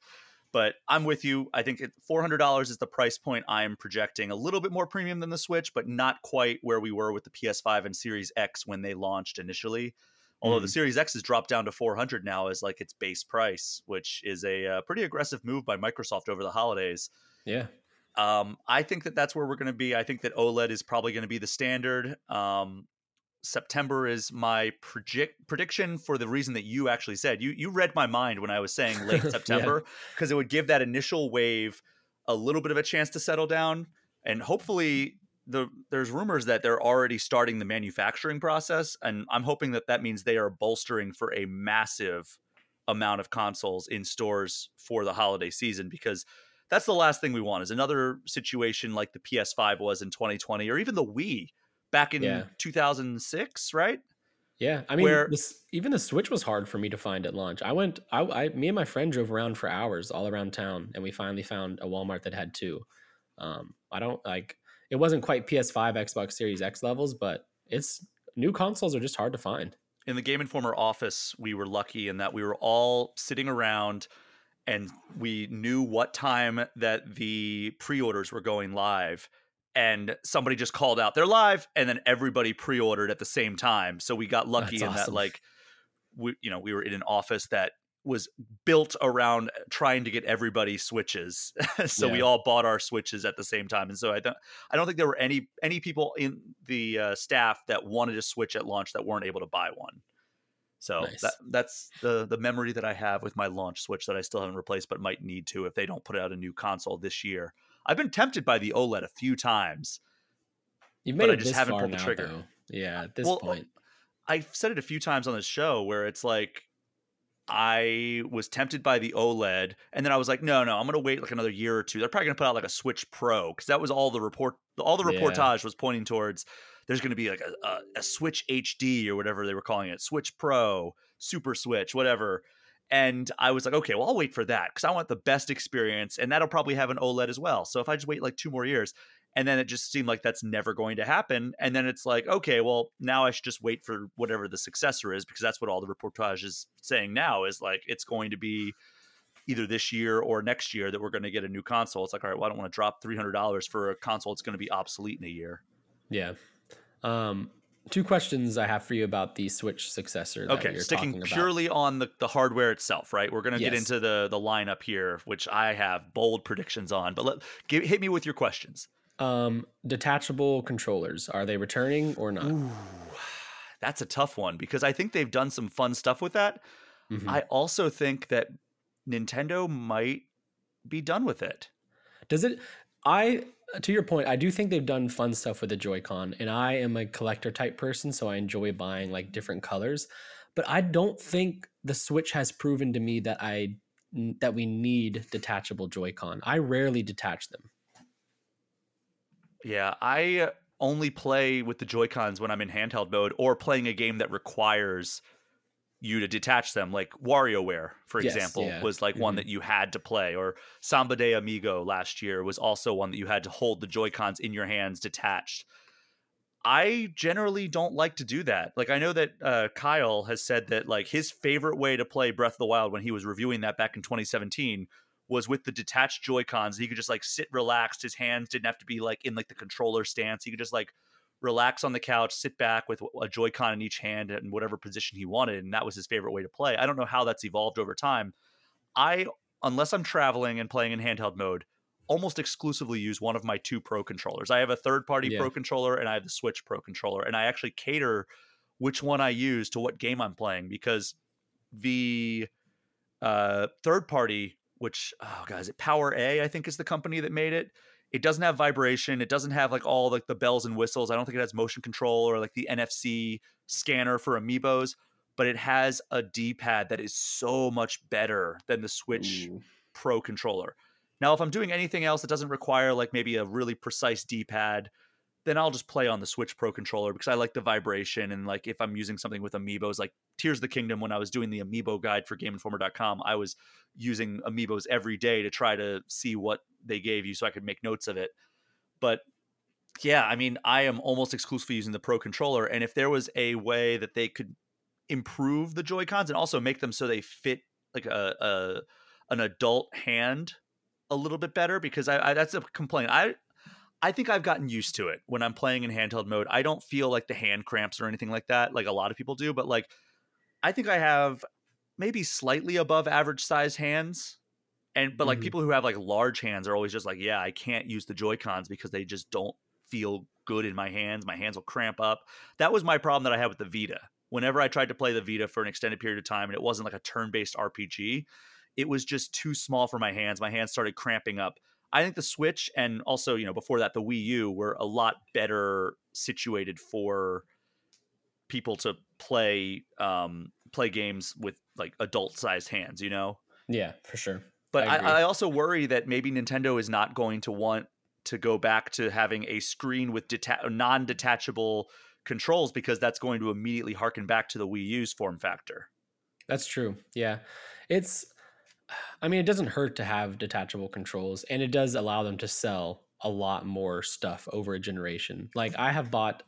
But I'm with you. I think four hundred dollars is the price point I'm projecting. A little bit more premium than the Switch, but not quite where we were with the PS5 and Series X when they launched initially. Although the Mhm. Series X has dropped down to 400 now as like its base price, which is a uh, pretty aggressive move by Microsoft over the holidays. Yeah, Um, I think that that's where we're going to be. I think that OLED is probably going to be the standard. Um, September is my project prediction for the reason that you actually said. You you read my mind when I was saying late September because it would give that initial wave a little bit of a chance to settle down, and hopefully the there's rumors that they're already starting the manufacturing process, and I'm hoping that that means they are bolstering for a massive amount of consoles in stores for the holiday season because that's the last thing we want is another situation like the PS5 was in 2020 or even the Wii back in Yeah. 2006, right? yeah. I mean, Where- this, even the Switch was hard for me to find at launch. I went, I, I, me and my friend drove around for hours all around town, and we finally found a Walmart that had two. Um, I don't like. It wasn't quite PS5, Xbox Series X levels, but it's new consoles are just hard to find. in the Game Informer office, we were lucky in that we were all sitting around and we knew what time that the pre-orders were going live and somebody just called out they're live and then everybody pre-ordered at the same time so we got lucky That's in that like we you know we were in an office that was built around trying to get everybody switches. so yeah. we all bought our switches at the same time. And so I don't I don't think there were any any people in the uh, staff that wanted to switch at launch that weren't able to buy one. So nice. that that's the the memory that I have with my launch switch that I still haven't replaced but might need to if they don't put out a new console this year. I've been tempted by the OLED a few times. You've made it I just haven't pulled the trigger. Though. Yeah, at this well, point. I've said it a few times on the show where it's like I was tempted by the OLED, and then I was like, no, no, I'm gonna wait like another year or two. They're probably gonna put out like a Switch Pro because that was all the report. All the reportage yeah. was pointing towards. There's gonna be like a, a, a Switch HD or whatever they were calling it, Switch Pro, Super Switch, whatever. And I was like, okay, well, I'll wait for that because I want the best experience, and that'll probably have an OLED as well. So if I just wait like two more years, and then it just seemed like that's never going to happen and then it's like okay well now i should just wait for whatever the successor is because that's what all the reportage is saying now is like it's going to be either this year or next year that we're going to get a new console. It's like all right well i don't want to drop $300 for a console that's going to be obsolete in a year. Yeah. Um two questions I have for you about the Switch successor. okay, sticking purely on the, the hardware itself, right? We're gonna yes. get into the the lineup here, which I have bold predictions on. But let give, hit me with your questions. Um, detachable controllers are they returning or not? Ooh, that's a tough one because I think they've done some fun stuff with that. Mm-hmm. I also think that Nintendo might be done with it. Does it? I to your point, I do think they've done fun stuff with the Joy-Con, and I am a collector type person, so I enjoy buying like different colors. But I don't think the Switch has proven to me that I that we need detachable Joy-Con. I rarely detach them. Yeah, I only play with the Joy Cons when I'm in handheld mode or playing a game that requires you to detach them, like WarioWare, for yes, example, yeah. was like mm-hmm. one that you had to play, or Samba de Amigo last year was also one that you had to hold the Joy Cons in your hands detached. I generally don't like to do that. Like I know that uh, Kyle has said that like his favorite way to play Breath of the Wild when he was reviewing that back in 2017 was with the detached Joy Cons. He could just like sit relaxed. His hands didn't have to be like in like the controller stance. He could just like relax on the couch, sit back with a Joy-Con in each hand in whatever position he wanted, and that was his favorite way to play. I don't know how that's evolved over time. I, unless I'm traveling and playing in handheld mode, almost exclusively use one of my two Pro controllers. I have a third-party yeah. Pro controller and I have the Switch Pro controller, and I actually cater which one I use to what game I'm playing because the uh, third-party which oh god, is it PowerA? I think is the company that made it. It doesn't have vibration. It doesn't have like all like the bells and whistles. I don't think it has motion control or like the NFC scanner for amiibos, but it has a D-pad that is so much better than the Switch Ooh. Pro controller. Now, if I'm doing anything else that doesn't require like maybe a really precise D-pad, then I'll just play on the Switch Pro controller because I like the vibration. And like if I'm using something with amiibos, like Tears of the Kingdom, when I was doing the amiibo guide for GameInformer.com, I was using amiibos every day to try to see what they gave you so I could make notes of it. But yeah, I mean, I am almost exclusively using the Pro controller. And if there was a way that they could improve the Joy Cons and also make them so they fit like a, a an adult hand a little bit better, because I, I that's a complaint. I I think I've gotten used to it when I'm playing in handheld mode. I don't feel like the hand cramps or anything like that, like a lot of people do. But like, I think I have maybe slightly above average size hands, and but like mm-hmm. people who have like large hands are always just like, yeah, I can't use the Joy Cons because they just don't feel good in my hands. My hands will cramp up. That was my problem that I had with the Vita. Whenever I tried to play the Vita for an extended period of time, and it wasn't like a turn-based RPG, it was just too small for my hands. My hands started cramping up. I think the Switch and also, you know, before that, the Wii U were a lot better situated for people to play um, play games with like adult sized hands. You know? Yeah, for sure. But I, I, I also worry that maybe Nintendo is not going to want to go back to having a screen with deta- non-detachable controls because that's going to immediately harken back to the Wii U's form factor. That's true. Yeah. It's I mean, it doesn't hurt to have detachable controls, and it does allow them to sell a lot more stuff over a generation. Like I have bought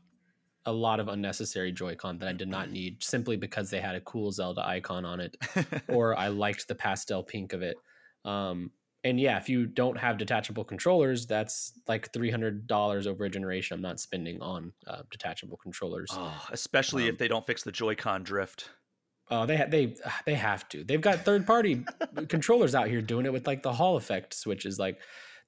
a lot of unnecessary Joy-Con that I did not need simply because they had a cool Zelda icon on it, or I liked the pastel pink of it. Um, and yeah, if you don't have detachable controllers, that's like three hundred dollars over a generation. I'm not spending on uh, detachable controllers, oh, especially um, if they don't fix the Joy-Con drift. Oh, they ha- they they have to. They've got third party controllers out here doing it with like the Hall effect switches. Like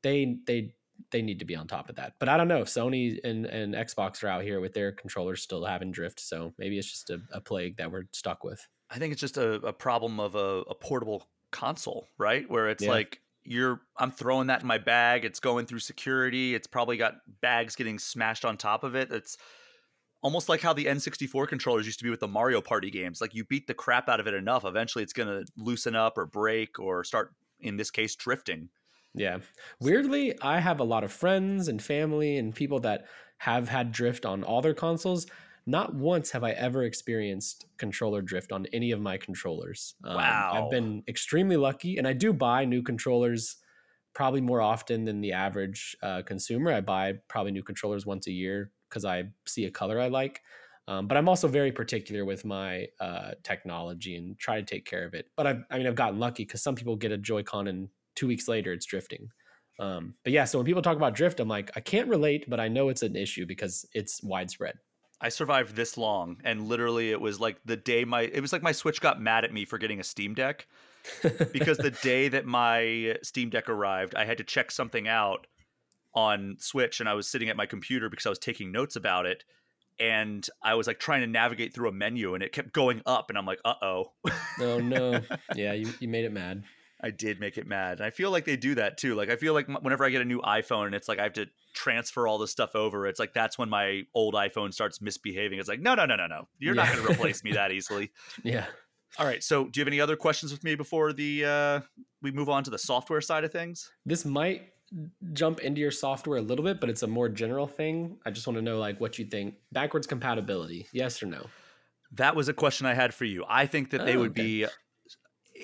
they they they need to be on top of that. But I don't know. Sony and, and Xbox are out here with their controllers still having drift. So maybe it's just a, a plague that we're stuck with. I think it's just a, a problem of a, a, portable console, right? Where it's yeah. like you're I'm throwing that in my bag. It's going through security. It's probably got bags getting smashed on top of it. It's almost like how the N64 controllers used to be with the Mario Party games. Like you beat the crap out of it enough, eventually it's going to loosen up or break or start in this case drifting. Yeah. Weirdly, I have a lot of friends and family and people that have had drift on all their consoles. Not once have I ever experienced controller drift on any of my controllers. Wow. Um, I've been extremely lucky, and I do buy new controllers probably more often than the average uh, consumer. I buy probably new controllers once a year because I see a color I like. Um, but I'm also very particular with my uh, technology and try to take care of it. But I've, I mean, I've gotten lucky because some people get a Joy-Con and two weeks later it's drifting. Um, but yeah, so when people talk about drift, I'm like, I can't relate, but I know it's an issue because it's widespread. I survived this long, and literally, it was like the day my it was like my Switch got mad at me for getting a Steam Deck because the day that my Steam Deck arrived, I had to check something out on Switch, and I was sitting at my computer because I was taking notes about it, and I was like trying to navigate through a menu, and it kept going up, and I'm like, uh oh. oh no! Yeah, you you made it mad. I did make it mad. And I feel like they do that too. Like I feel like whenever I get a new iPhone and it's like I have to transfer all this stuff over, it's like that's when my old iPhone starts misbehaving. It's like no, no, no, no, no. You're yeah. not going to replace me that easily. Yeah. All right. So, do you have any other questions with me before the uh, we move on to the software side of things? This might jump into your software a little bit, but it's a more general thing. I just want to know like what you think. Backwards compatibility, yes or no? That was a question I had for you. I think that they oh, would okay. be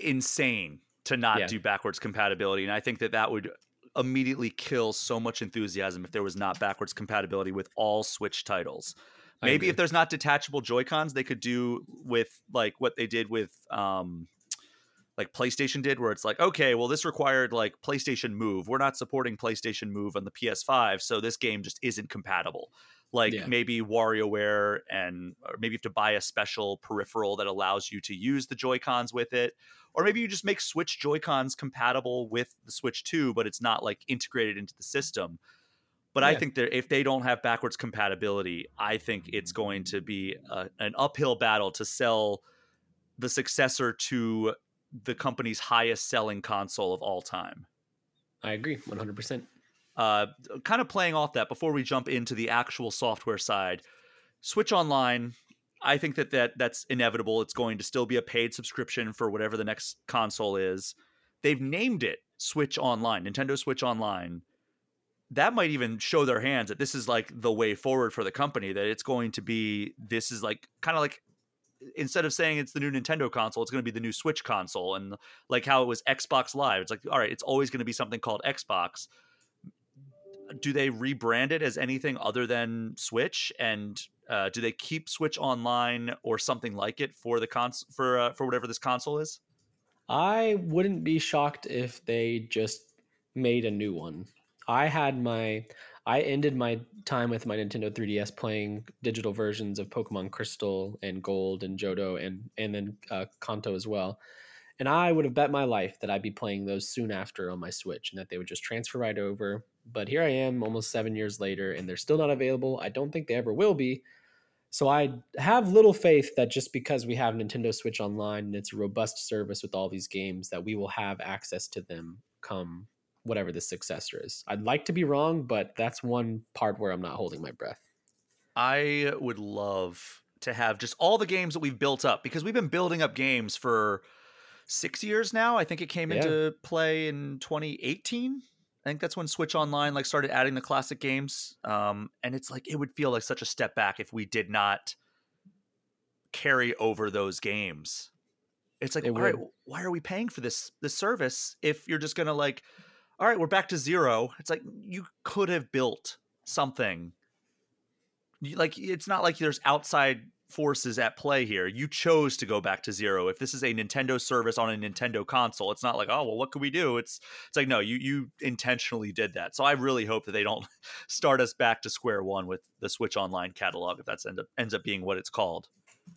insane to not yeah. do backwards compatibility. And I think that that would immediately kill so much enthusiasm if there was not backwards compatibility with all Switch titles. Maybe if there's not detachable Joy Cons, they could do with like what they did with um, like PlayStation did, where it's like, okay, well, this required like PlayStation Move. We're not supporting PlayStation Move on the PS5, so this game just isn't compatible. Like yeah. maybe WarioWare, and maybe you have to buy a special peripheral that allows you to use the Joy Cons with it, or maybe you just make Switch Joy Cons compatible with the Switch 2, but it's not like integrated into the system. But yeah. I think that if they don't have backwards compatibility, I think it's going to be a, an uphill battle to sell the successor to the company's highest selling console of all time. I agree 100%. Uh, kind of playing off that before we jump into the actual software side, Switch Online I think that, that that's inevitable. It's going to still be a paid subscription for whatever the next console is. They've named it Switch Online, Nintendo Switch Online. That might even show their hands that this is like the way forward for the company, that it's going to be this is like kind of like instead of saying it's the new Nintendo console, it's going to be the new Switch console. And like how it was Xbox Live, it's like, all right, it's always going to be something called Xbox. Do they rebrand it as anything other than Switch? And uh, do they keep Switch Online or something like it for the cons for uh, for whatever this console is? I wouldn't be shocked if they just made a new one. I had my I ended my time with my Nintendo 3DS playing digital versions of Pokemon Crystal and Gold and Johto and and then uh, Kanto as well. And I would have bet my life that I'd be playing those soon after on my Switch and that they would just transfer right over. But here I am almost seven years later and they're still not available. I don't think they ever will be so I have little faith that just because we have Nintendo Switch Online and it's a robust service with all these games, that we will have access to them come whatever the successor is. I'd like to be wrong, but that's one part where I'm not holding my breath. I would love to have just all the games that we've built up because we've been building up games for six years now. I think it came yeah. into play in 2018. I think that's when Switch Online like started adding the classic games. Um, and it's like it would feel like such a step back if we did not carry over those games. It's like, it all right, why are we paying for this this service if you're just gonna like, all right, we're back to zero. It's like you could have built something. Like it's not like there's outside forces at play here. You chose to go back to zero. If this is a Nintendo service on a Nintendo console, it's not like, oh well, what can we do? It's it's like no, you you intentionally did that. So I really hope that they don't start us back to square one with the Switch Online catalog if that's end up ends up being what it's called.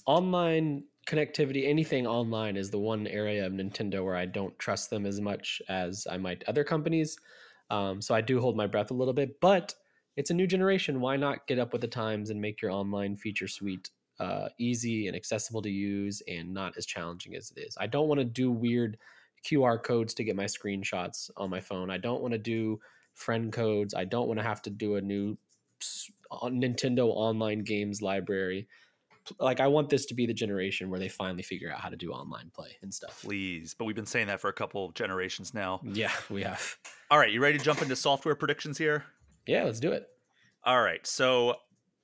online connectivity, anything online is the one area of Nintendo where I don't trust them as much as I might other companies. Um, so I do hold my breath a little bit, but it's a new generation. Why not get up with the times and make your online feature suite uh, easy and accessible to use and not as challenging as it is? I don't want to do weird QR codes to get my screenshots on my phone. I don't want to do friend codes. I don't want to have to do a new Nintendo online games library. Like I want this to be the generation where they finally figure out how to do online play and stuff. Please, but we've been saying that for a couple generations now. Yeah, we have. All right, you ready to jump into software predictions here? Yeah, let's do it. All right, so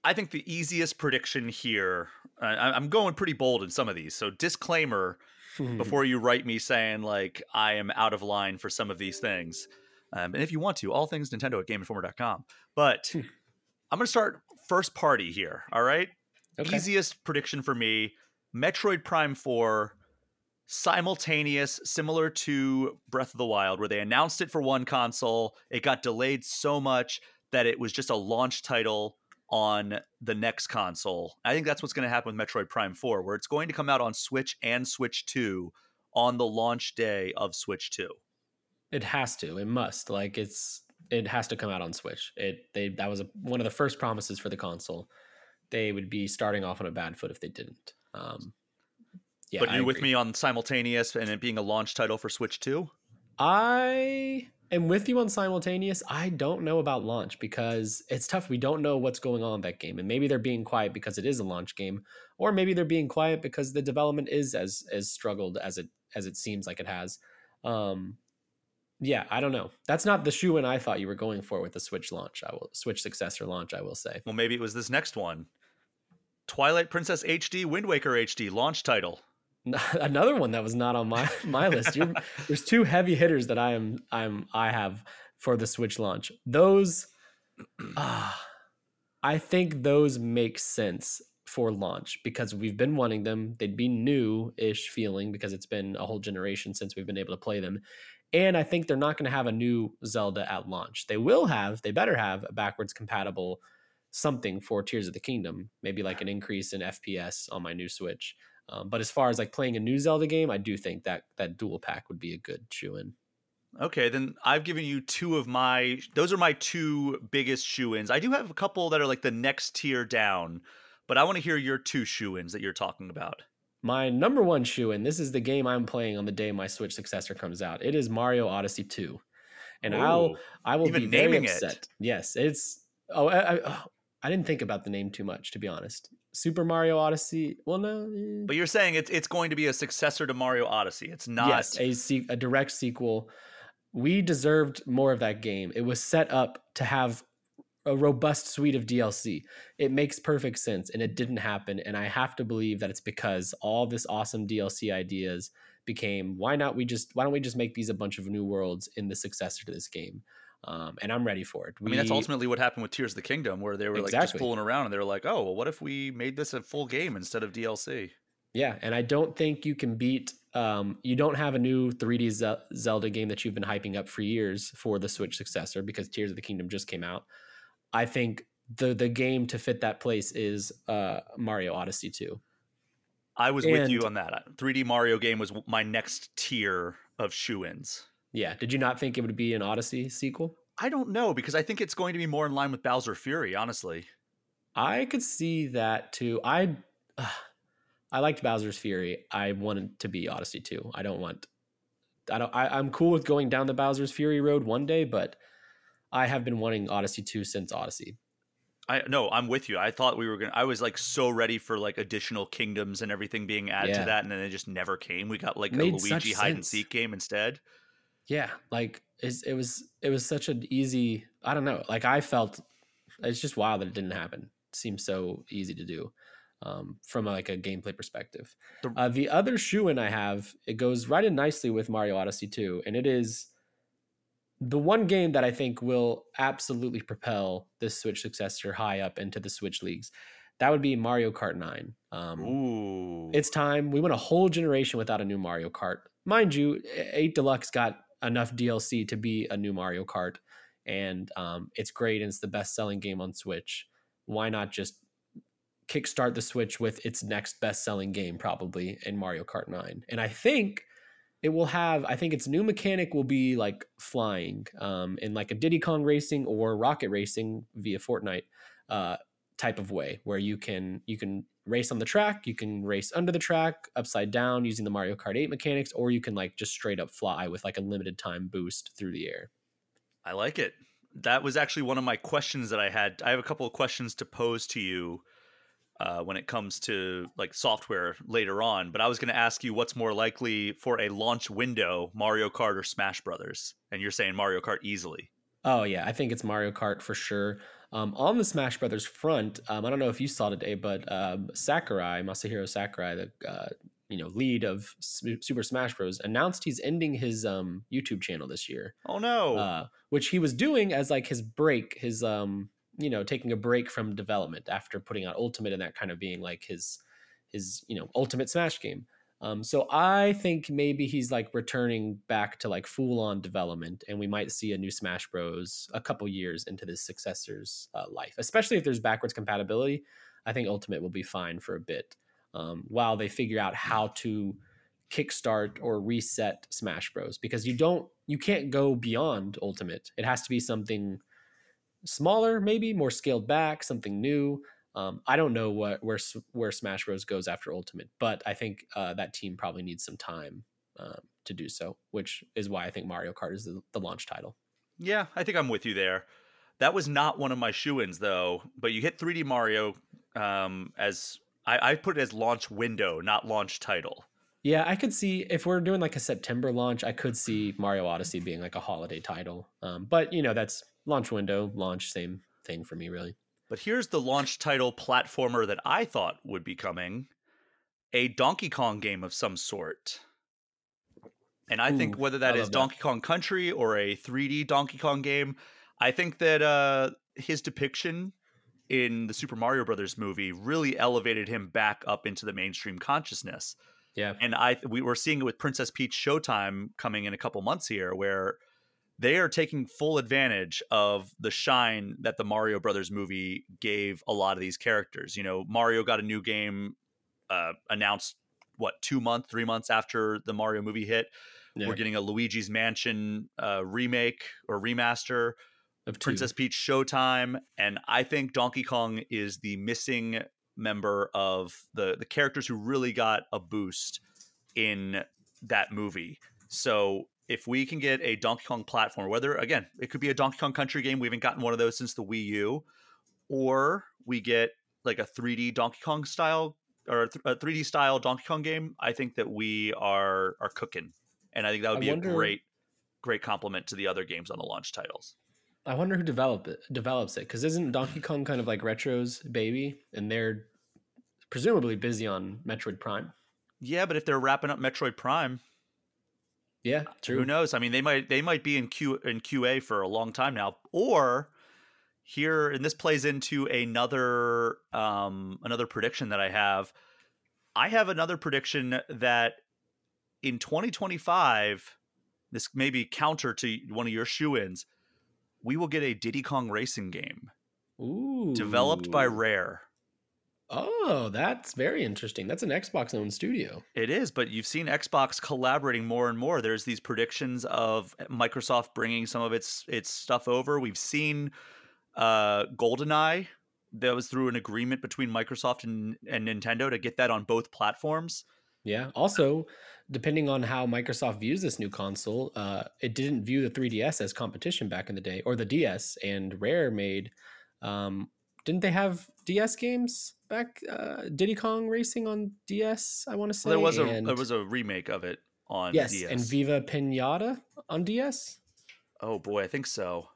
I think the easiest prediction here, uh, I'm going pretty bold in some of these. So disclaimer before you write me saying like I am out of line for some of these things. Um, and if you want to, all things Nintendo at GameInformer.com. But Hmm. I'm going to start first party here. All right. Okay. Easiest prediction for me Metroid Prime 4 simultaneous, similar to Breath of the Wild, where they announced it for one console. It got delayed so much that it was just a launch title on the next console. I think that's what's going to happen with Metroid Prime 4, where it's going to come out on Switch and Switch 2 on the launch day of Switch 2. It has to. It must. Like it's it has to come out on Switch. It they that was a, one of the first promises for the console. They would be starting off on a bad foot if they didn't. Um, yeah, but you with me on simultaneous and it being a launch title for Switch 2? I am with you on simultaneous. I don't know about launch because it's tough. We don't know what's going on in that game, and maybe they're being quiet because it is a launch game, or maybe they're being quiet because the development is as as struggled as it as it seems like it has. Um, yeah, I don't know. That's not the shoe in I thought you were going for with the Switch launch. I will Switch successor launch. I will say Well, maybe it was this next one. Twilight Princess HD, Wind Waker HD, launch title. another one that was not on my my list. You're, there's two heavy hitters that I am I'm I have for the Switch launch. Those, ah, I think those make sense for launch because we've been wanting them. They'd be new-ish feeling because it's been a whole generation since we've been able to play them. And I think they're not going to have a new Zelda at launch. They will have, they better have a backwards compatible something for Tears of the Kingdom, maybe like an increase in FPS on my new Switch. Um, but as far as like playing a new Zelda game, I do think that that dual pack would be a good shoe in. Okay, then I've given you two of my. Those are my two biggest shoe ins. I do have a couple that are like the next tier down, but I want to hear your two shoe ins that you're talking about. My number one shoe in, this is the game I'm playing on the day my Switch successor comes out. It is Mario Odyssey 2. And I'll I will be very naming it. upset. Yes, it's oh I, I, oh, I didn't think about the name too much to be honest. Super Mario Odyssey. Well, no. eh. But you're saying it's it's going to be a successor to Mario Odyssey. It's not. Yes, a, se- a direct sequel. We deserved more of that game. It was set up to have a robust suite of DLC. It makes perfect sense, and it didn't happen. And I have to believe that it's because all this awesome DLC ideas became why not we just why don't we just make these a bunch of new worlds in the successor to this game? Um, and I'm ready for it. I mean, that's ultimately what happened with Tears of the Kingdom, where they were like just Exactly. fooling around and they were like, oh, well, what if we made this a full game instead of DLC? Yeah, and I don't think you can beat. Um, you don't have a new 3D Ze- Zelda game that you've been hyping up for years for the Switch successor because Tears of the Kingdom just came out. I think the the game to fit that place is uh, Mario Odyssey 2. I was with you on that. 3D Mario game was my next tier of shoe ins. Yeah, did you not think it would be an Odyssey sequel? I don't know because I think it's going to be more in line with Bowser Fury, honestly. I could see that too. I uh, I liked Bowser's Fury. I wanted to be Odyssey 2. I don't want. I don't. I, I'm cool with going down the Bowser's Fury road one day, but I have been wanting Odyssey 2 since Odyssey. I no, I'm with you. I thought we were gonna. I was like so ready for like additional kingdoms and everything being added Yeah. to that, and then it just never came. We got like a Luigi hide and seek game instead. Yeah, like it's, it was it was such an easy. I don't know. Like I felt it's just wild that it didn't happen. It seems so easy to do um, from like a gameplay perspective. The- Uh, the other shoe in I have it goes right in nicely with Mario Odyssey 2, and it is the one game that I think will absolutely propel this Switch successor high up into the Switch leagues. That would be Mario Kart 9. Um, Ooh, it's time. We went a whole generation without a new Mario Kart. Mind you, 8 Deluxe got enough DLC to be a new Mario Kart, and um, it's great and it's the best selling game on Switch. Why not just kickstart the Switch with its next best-selling game, probably in Mario Kart 9. And I think it will have. I think its new mechanic will be like flying, um, in like a Diddy Kong Racing or Rocket Racing via Fortnite uh, type of way, where you can you can race on the track, you can race under the track, upside down using the Mario Kart 8 mechanics, or you can like just straight up fly with like a limited time boost through the air. I like it. That was actually one of my questions that I had. I have a couple of questions to pose to you uh, when it comes to like software later on. But I was going to ask you what's more likely for a launch window, Mario Kart or Smash Brothers, and you're saying Mario Kart easily. Oh yeah, I think it's Mario Kart for sure. Um, on the Smash Brothers front, um, I don't know if you saw today, but um, Sakurai, Masahiro Sakurai, the uh, you know lead of Super Smash Bros, announced he's ending his um, YouTube channel this year. Oh no! Uh, which he was doing as like his break, his um, you know, taking a break from development after putting out Ultimate and that kind of being like his his you know Ultimate Smash game. Um, so I think maybe he's like returning back to like full on development, and we might see a new Smash Bros. a couple years into this successor's uh, life, especially if there's backwards compatibility. I think Ultimate will be fine for a bit um, while they figure out how to kickstart or reset Smash Bros. Because you don't, you can't go beyond Ultimate. It has to be something smaller, maybe more scaled back, something new. Um, I don't know what where where Smash Bros goes after Ultimate, but I think uh, that team probably needs some time um, to do so, which is why I think Mario Kart is the, the, launch title. Yeah, I think I'm with you there. That was not one of my shoe-ins though, but you hit 3D Mario um, as I, I put it as launch window, not launch title. Yeah, I could see if we're doing like a September launch, I could see Mario Odyssey being like a holiday title. Um, but you know, that's launch window, launch, same thing for me, really. But here's the launch title platformer that I thought would be coming a Donkey Kong game of some sort. And I Ooh, think whether that is Donkey that. Kong Country or a 3D Donkey Kong game, I think that uh, his depiction in the Super Mario Brothers movie really elevated him back up into the mainstream consciousness. Yeah. And I we were seeing it with Princess Peach Showtime coming in a couple months here where they are taking full advantage of the shine that the Mario Brothers movie gave a lot of these characters. You know, Mario got a new game uh, announced what two months, three months after the Mario movie hit. Yeah. We're getting a Luigi's Mansion uh, remake or remaster of Princess Peach Showtime, and I think Donkey Kong is the missing member of the the characters who really got a boost in that movie. So if we can get a Donkey Kong platform, whether again it could be a Donkey Kong Country game, we haven't gotten one of those since the Wii U, or we get like a 3D Donkey Kong style or a 3D style Donkey Kong game, I think that we are are cooking, and I think that would be wonder, a great great complement to the other games on the launch titles. I wonder who develop it, develops it because isn't Donkey Kong kind of like Retro's baby, and they're presumably busy on Metroid Prime. Yeah, but if they're wrapping up Metroid Prime, yeah, true. Who knows? I mean, they might they might be in Q in QA for a long time now, or here and this plays into another um another prediction that I have. I have another prediction that in 2025, this may be counter to one of your shoe-ins. We will get a Diddy Kong racing game. Ooh. Developed by Rare. Oh, that's very interesting. That's an Xbox owned studio. It is, but you've seen Xbox collaborating more and more. There's these predictions of Microsoft bringing some of its its stuff over. We've seen uh GoldenEye that was through an agreement between Microsoft and, and Nintendo to get that on both platforms. Yeah. Also, depending on how Microsoft views this new console, uh, it didn't view the 3DS as competition back in the day, or the DS, and Rare made um, didn't they have DS games back? Uh, Diddy Kong Racing on DS, I want to say. There was a there was a remake of it on yes, DS. and Viva Pinata on DS. Oh boy, I think so.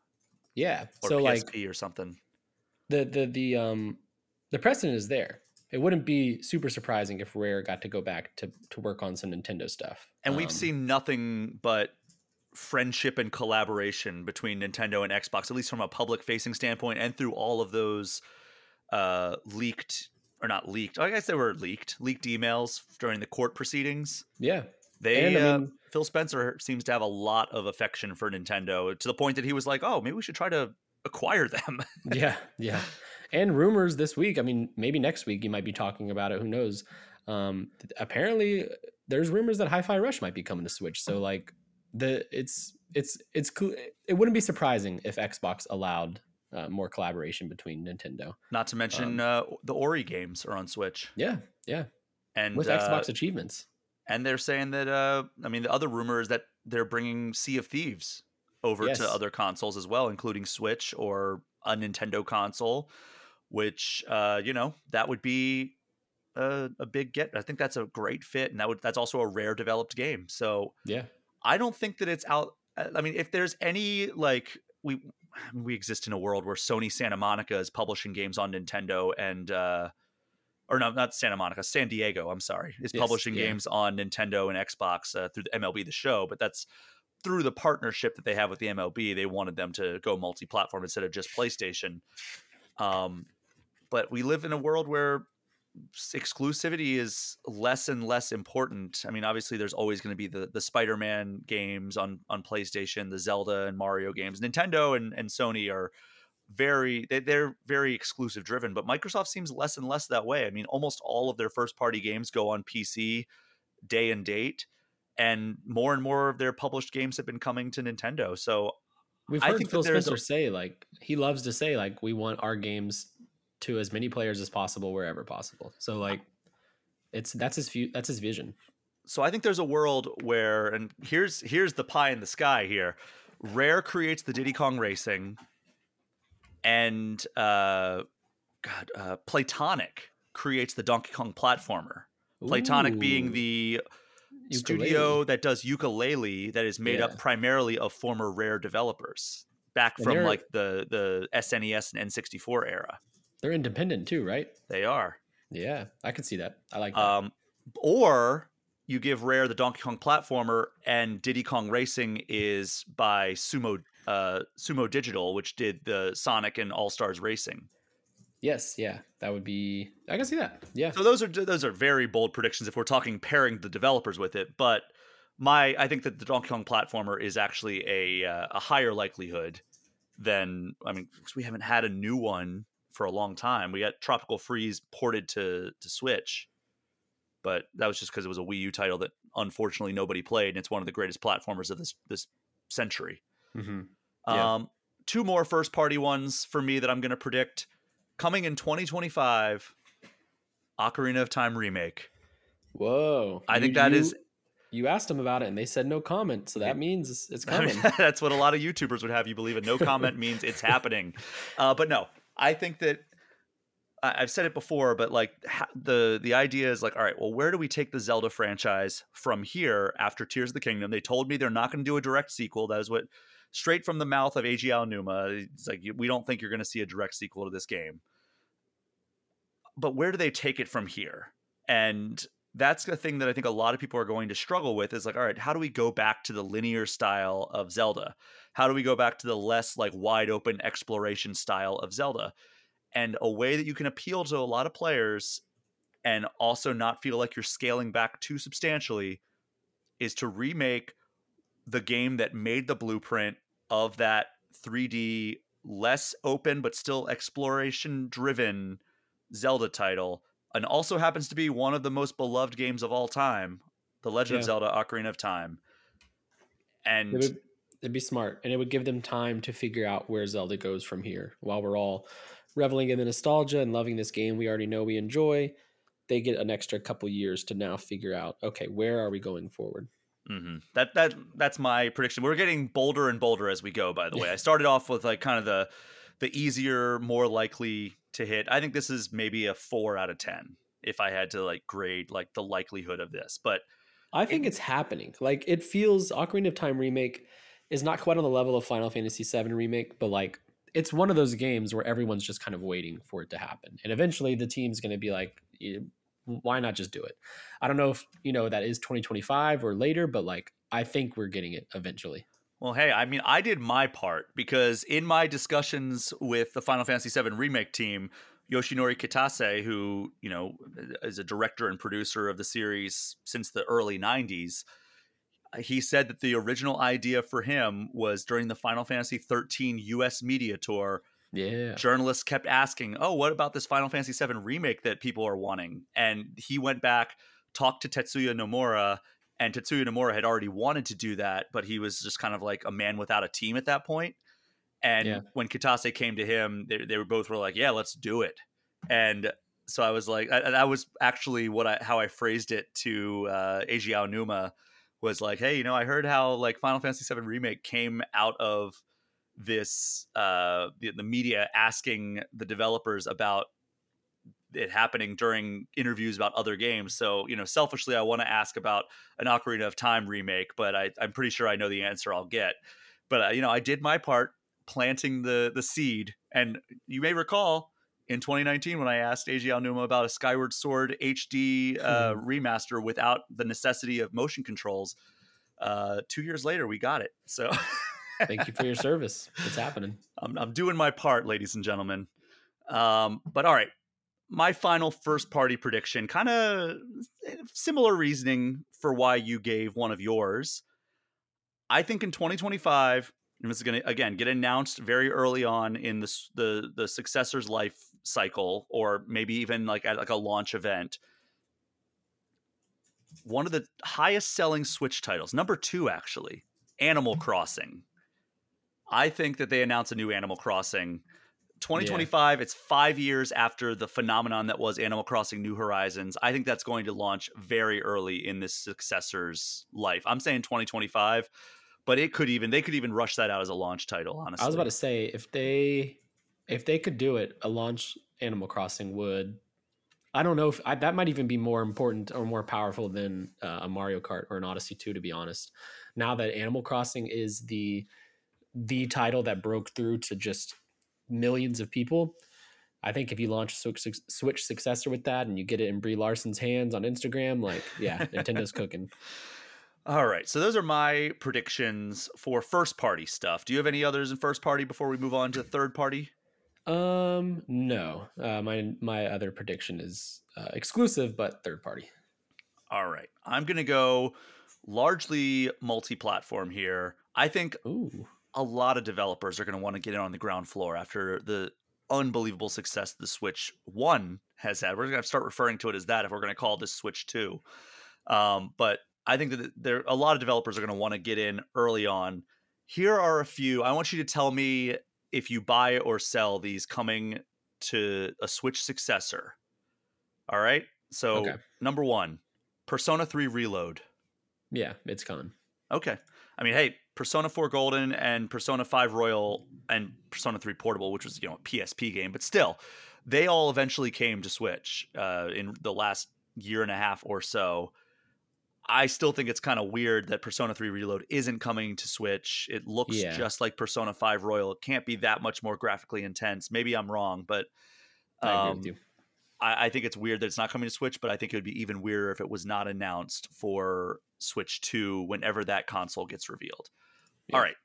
Yeah, or so PSP like or something. The the the um the precedent is there. It wouldn't be super surprising if Rare got to go back to to work on some Nintendo stuff. And um, we've seen nothing but friendship and collaboration between Nintendo and Xbox, at least from a public facing standpoint, and through all of those uh, leaked or not leaked. I guess they were leaked, leaked emails during the court proceedings. Yeah. They and, uh, mean, Phil Spencer seems to have a lot of affection for Nintendo to the point that he was like, "Oh, maybe we should try to acquire them." yeah, yeah. and rumors this week. I mean, maybe next week you might be talking about it. Who knows? Um, apparently, there's rumors that Hi-Fi Rush might be coming to Switch. So like the it's it's it's cool. It wouldn't be surprising if Xbox allowed uh, more collaboration between Nintendo. Not to mention um, uh, the Ori games are on Switch. Yeah, yeah, and with uh, Xbox achievements. And they're saying that uh, I mean the other rumor is that they're bringing Sea of Thieves over yes. to other consoles as well, including Switch or a Nintendo console. Which uh, you know that would be a, a big get. I think that's a great fit, and that would that's also a rare developed game. So yeah, I don't think that it's out. I mean, if there's any like we we exist in a world where Sony Santa Monica is publishing games on Nintendo and uh or no, not Santa Monica, San Diego. I'm sorry, is yes, publishing yeah. games on Nintendo and Xbox uh, through the MLB The Show, but that's through the partnership that they have with the MLB. They wanted them to go multi-platform instead of just PlayStation. Um, but we live in a world where exclusivity is less and less important. I mean, obviously, there's always going to be the the Spider-Man games on on PlayStation, the Zelda and Mario games. Nintendo and, and Sony are very they, they're very exclusive driven, but Microsoft seems less and less that way. I mean, almost all of their first party games go on PC day and date, and more and more of their published games have been coming to Nintendo. So We've heard Phil Spencer a, say like he loves to say like we want our games to as many players as possible wherever possible. So like it's that's his view that's his vision. So I think there's a world where and here's here's the pie in the sky here. Rare creates the Diddy Kong Racing and uh God, uh Playtonic creates the Donkey Kong platformer. Playtonic Ooh. being the Yooka-Laylee. studio that does Yooka-Laylee that is made yeah. up primarily of former Rare developers back and from like the the SNES and N64 era. They're independent too, right? They are. Yeah, I can see that. I like that. Um, or you give Rare the Donkey Kong platformer, and Diddy Kong Racing is by Sumo uh, Sumo Digital, which did the Sonic and All Stars Racing. Yes, yeah, that would be. I can see that. Yeah. So those are those are very bold predictions if we're talking pairing the developers with it. But my, I think that the Donkey Kong platformer is actually a uh, a higher likelihood than I mean, we haven't had a new one for a long time. We got Tropical Freeze ported to to Switch, but that was just because it was a Wii U title that unfortunately nobody played, and it's one of the greatest platformers of this this century. Mm-hmm. Yeah. Um, two more first party ones for me that I'm going to predict coming in 2025. Ocarina of Time remake. Whoa! I you, think that you, is. You asked them about it, and they said no comment. So that means it's, it's coming. that's what a lot of YouTubers would have you believe. It no comment means it's happening. Uh, but no, I think that I've said it before, but like the the idea is like, all right, well, where do we take the Zelda franchise from here after Tears of the Kingdom? They told me they're not going to do a direct sequel. That is what straight from the mouth of Eiji Aonuma. It's like we don't think you're going to see a direct sequel to this game. But where do they take it from here? And that's the thing that I think a lot of people are going to struggle with is like, all right, how do we go back to the linear style of Zelda? How do we go back to the less like wide open exploration style of Zelda? And a way that you can appeal to a lot of players and also not feel like you're scaling back too substantially is to remake the game that made the blueprint of that 3D less open but still exploration driven Zelda title and also happens to be one of the most beloved games of all time, The Legend yeah. of Zelda Ocarina of Time. And It'd be smart, and it would give them time to figure out where Zelda goes from here. While we're all reveling in the nostalgia and loving this game we already know we enjoy, they get an extra couple years to now figure out, okay, where are we going forward? Mm-hmm. That that that's my prediction. We're getting bolder and bolder as we go. By the way, I started off with like kind of the the easier, more likely to hit. I think this is maybe a four out of ten if I had to like grade like the likelihood of this. But I think it, it's happening. Like it feels Ocarina of Time remake is not quite on the level of Final Fantasy VII remake, but like it's one of those games where everyone's just kind of waiting for it to happen, and eventually the team's going to be like, why not just do it? I don't know if you know that is 2025 or later, but like I think we're getting it eventually. Well, hey, I mean, I did my part because in my discussions with the Final Fantasy VII remake team, Yoshinori Kitase, who you know is a director and producer of the series since the early '90s, he said that the original idea for him was during the Final Fantasy 13 US media tour Yeah. journalists kept asking, "Oh, what about this Final Fantasy VII remake that people are wanting?" And he went back, talked to Tetsuya Nomura, and Tetsuya Nomura had already wanted to do that, but he was just kind of like a man without a team at that point. And Yeah. when Kitase came to him, they, they were both were like, "Yeah, let's do it." And so I was like, I, that was actually what I how I phrased it to uh, Eiji Aonuma was like, "Hey, you know, I heard how like Final Fantasy VII remake came out of." this uh the, the media asking the developers about it happening during interviews about other games so you know selfishly i want to ask about an ocarina of time remake but I, i'm pretty sure i know the answer i'll get but uh, you know i did my part planting the the seed and you may recall in 2019 when i asked Eiji Aonuma about a skyward sword hd uh, remaster without the necessity of motion controls uh, two years later we got it so Thank you for your service. It's happening. I'm, I'm doing my part, ladies and gentlemen. Um, but all right, my final first party prediction, kind of similar reasoning for why you gave one of yours. I think in 2025, and this is going to again get announced very early on in the the the successor's life cycle, or maybe even like at like a launch event. One of the highest selling Switch titles, number two actually, Animal mm. Crossing. I think that they announce a new Animal Crossing. 2025, it's five years after the phenomenon that was Animal Crossing New Horizons. I think that's going to launch very early in this successor's life. I'm saying 2025, but it could even they could even rush that out as a launch title, honestly. I was about to say if they if they could do it, a launch Animal Crossing would. I don't know if I, that might even be more important or more powerful than uh, a Mario Kart or an Odyssey 2 to be honest. Now that Animal Crossing is the the title that broke through to just millions of people, I think if you launch a Switch, Switch successor with that and you get it in Brie Larson's hands on Instagram, like yeah, Nintendo's cooking. All right, so those are my predictions for first party stuff. Do you have any others in first party before we move on to third party? Um, no. Uh, my my other prediction is uh, exclusive, but third party. All right, I'm gonna go largely multi-platform here. I think Ooh, a lot of developers are going to want to get in on the ground floor after the unbelievable success the Switch One has had. We're going to start referring to it as that if we're going to call this Switch Two. Um, but I think that there a lot of developers are going to want to get in early on. Here are a few. I want you to tell me if you buy or sell these coming to a Switch successor. All right. So Okay. number one, Persona 3 Reload. yeah, it's coming. Okay. I mean, hey, Persona 4 Golden and Persona 5 Royal and Persona 3 Portable, which was, you know, a PSP game, but still, they all eventually came to Switch uh, in the last year and a half or so. I still think it's kind of weird that Persona 3 Reload isn't coming to Switch. It looks Yeah. just like Persona 5 Royal. It can't be that much more graphically intense. Maybe I'm wrong, but I agree um, with you. I, I think it's weird that it's not coming to Switch, but I think it would be even weirder if it was not announced for Switch 2 whenever that console gets revealed. Yeah. All right.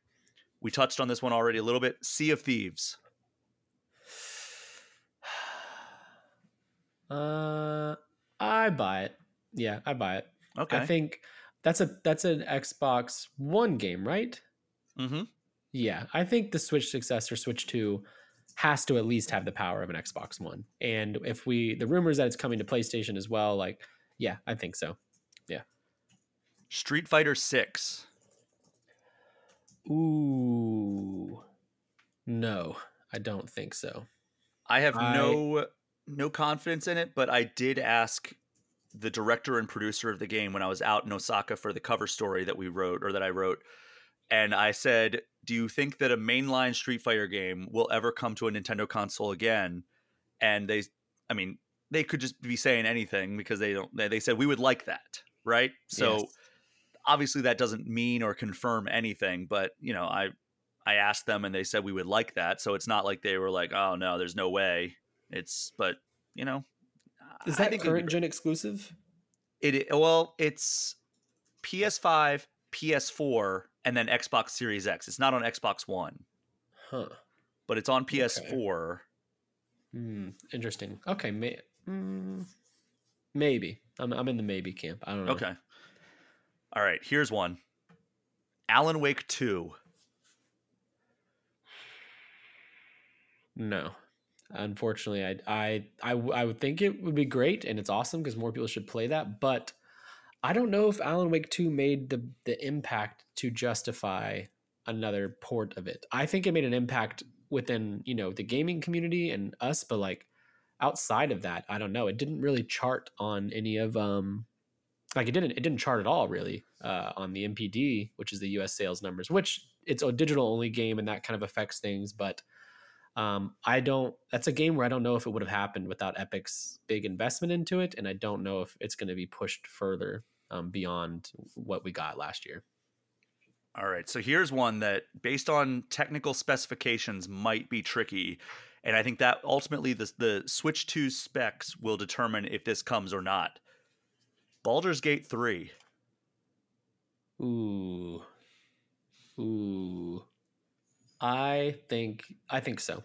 We touched on this one already a little bit. Sea of Thieves. Uh, I buy it. Yeah, I buy it. Okay. I think that's a that's an Xbox One game, right? mm-hmm. Yeah, I think the Switch successor, Switch Two, has to at least have the power of an Xbox One. And if we, the rumors that it's coming to PlayStation as well, like, yeah, I think so. Yeah. Street Fighter 6. Ooh, no, I don't think so. I have I- no no confidence in it, but I did ask the director and producer of the game when I was out in Osaka for the cover story that we wrote or that I wrote. And I said, "Do you think that a mainline Street Fighter game will ever come to a Nintendo console again?" And they I mean, they could just be saying anything because they don't they, they said we would like that, right? So Yes. obviously that doesn't mean or confirm anything, but you know, I I asked them and they said we would like that. So it's not like they were like, "Oh no, there's no way." It's but, you know, Is that current gen exclusive? it well, it's PS5, PS4, and then Xbox Series X. It's not on Xbox One, Huh. but it's on PS4. Hmm. Interesting. Okay. May, mm, maybe. I'm I'm in the maybe camp. I don't know. Okay. All right, here's one. Alan Wake 2. No, unfortunately, I I I, I would think it would be great and it's awesome because more people should play that, but I don't know if Alan Wake 2 made the the impact to justify another port of it. I think it made an impact within, you know, the gaming community and us, but like outside of that, I don't know. It didn't really chart on any of um like it didn't it didn't chart at all really uh, on the NPD, which is the US sales numbers, which it's a digital only game and that kind of affects things, but um, I don't. That's a game where I don't know if it would have happened without Epic's big investment into it, and I don't know if it's going to be pushed further um, beyond what we got last year. All right. So here's one that, based on technical specifications, might be tricky. And I think that ultimately the, the Switch 2 specs will determine if this comes or not. Baldur's Gate 3. Ooh. Ooh. I think I think so.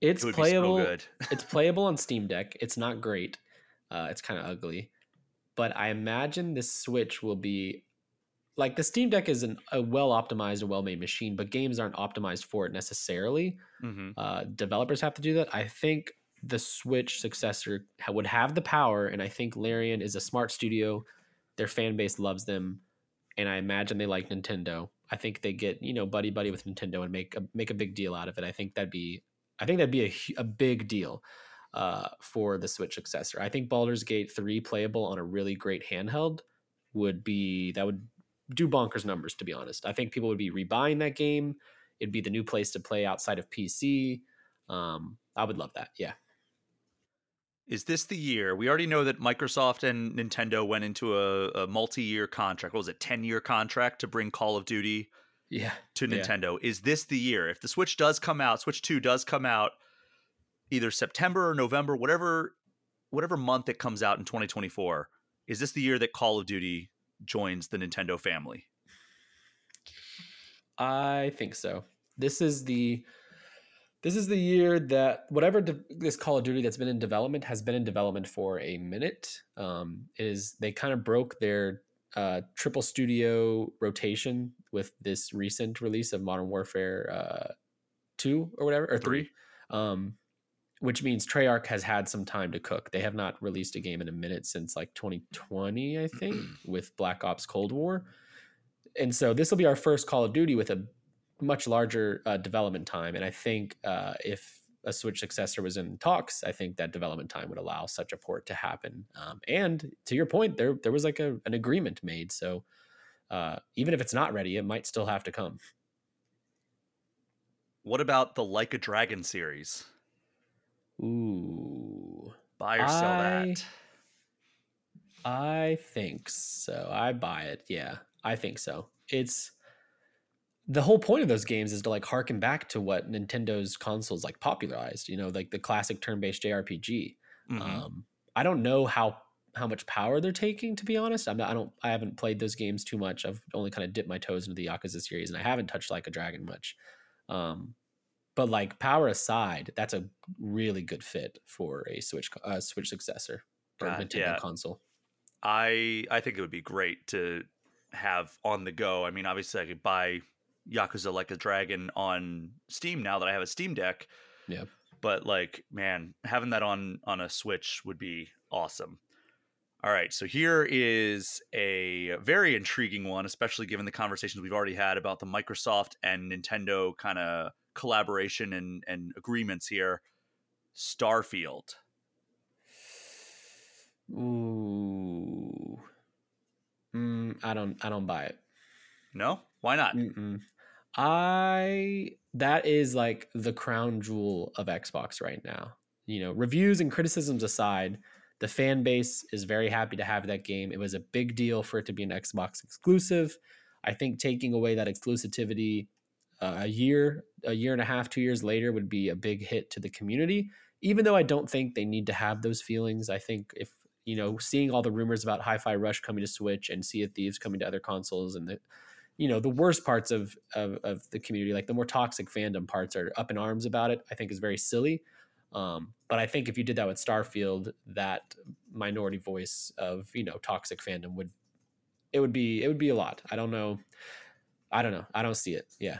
It's It so playable. good. it's playable on Steam Deck. It's not great. Uh, it's kind of ugly, but I imagine this Switch will be like the Steam Deck is an, a well optimized, a well made machine, but games aren't optimized for it necessarily. hmm Uh, developers have to do that. I think the Switch successor would have the power, and I think Larian is a smart studio. Their fan base loves them, and I imagine they like Nintendo. I think they get you know buddy buddy with Nintendo and make a make a big deal out of it. I think that'd be I think that'd be a, a big deal uh, for the Switch successor. I think Baldur's Gate three playable on a really great handheld would be that would do bonkers numbers. To be honest, I think people would be rebuying that game. It'd be the new place to play outside of PC. Um, I would love that. Yeah. Is this the year? We already know that Microsoft and Nintendo went into a, a multi year contract. What was it, 10 year contract to bring Call of Duty Yeah. to Yeah. Nintendo. Is this the year? If the Switch does come out, Switch 2 does come out either September or November, whatever whatever month it comes out in 2024, is this the year that Call of Duty joins the Nintendo family? I think so. This is the this is the year that whatever de- this Call of Duty that's been in development has been in development for a minute. Um, is they kind of broke their uh, triple studio rotation with this recent release of Modern Warfare uh, two or whatever or three, Three. Um, which means Treyarch has had some time to cook. They have not released a game in a minute since like 2020, I think, with Black Ops Cold War and so this will be our first Call of Duty with a much larger uh, development time. And I think uh, if a Switch successor was in talks, I think that development time would allow such a port to happen. Um, and to your point, there there was like a, an agreement made, so uh, even if it's not ready, it might still have to come. What about the Like a Dragon series? Ooh, Buy or sell I- that? I think so. I buy it. Yeah, I think so. It's the whole point of those games is to like harken back to what Nintendo's consoles like popularized. You know, like the classic turn-based JRPG. Mhm. Um, I don't know how how much power they're taking. To be honest, I'm not. I don't. I haven't played those games too much. I've only kind of dipped my toes into the Yakuza series, and I haven't touched like a dragon much. Um, but like power aside, that's a really good fit for a Switch uh, Switch successor or God, Nintendo yeah. console. I I think it would be great to have on the go. I mean, obviously, I could buy Yakuza Like a Dragon on Steam now that I have a Steam Deck. Yeah. But like, man, having that on on a Switch would be awesome. All right, so here is a very intriguing one, especially given the conversations we've already had about the Microsoft and Nintendo kind of collaboration and and agreements here. Starfield. Ooh. Mm, I don't. I don't buy it. No, why not? Mm-mm. I that is like the crown jewel of Xbox right now. You know, reviews and criticisms aside, the fan base is very happy to have that game. It was a big deal for it to be an Xbox exclusive. I think taking away that exclusivity uh, a year, a year and a half, two years later would be a big hit to the community. Even though I don't think they need to have those feelings, I think if you know, seeing all the rumors about Hi-Fi Rush coming to Switch and Sea of Thieves coming to other consoles, and the you know the worst parts of, of of the community, like the more toxic fandom parts, are up in arms about it. I think is very silly. Um, but I think if you did that with Starfield, that minority voice of you know toxic fandom would it would be it would be a lot. I don't know. I don't know. I don't see it. Yeah.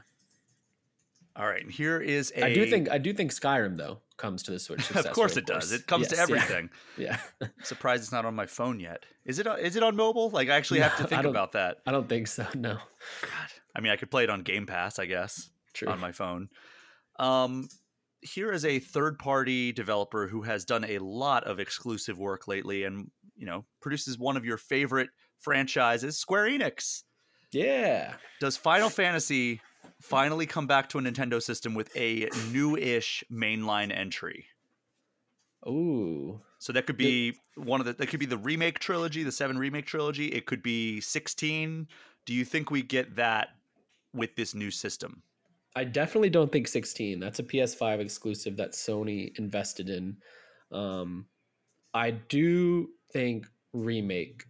All right, and here is a. I do think I do think Skyrim though comes to the Switch. of course it does. It comes Yes, to yeah. everything. Yeah, Surprised it's not on my phone yet. Is it? Is it on mobile? Like I actually have to think about that. I don't think so. No, God, I mean, I could play it on Game Pass, I guess, true. on my phone. Um, here is a third-party developer who has done a lot of exclusive work lately, and you know, produces one of your favorite franchises, Square Enix. yeah, Does Final Fantasy finally come back to a Nintendo system with a new-ish mainline entry? ooh, So that could be one of the that could be the remake trilogy, the 7 remake trilogy. It could be 16. Do you think we get that with this new system? I definitely don't think 16. That's a PS5 exclusive that Sony invested in. Um, I do think remake,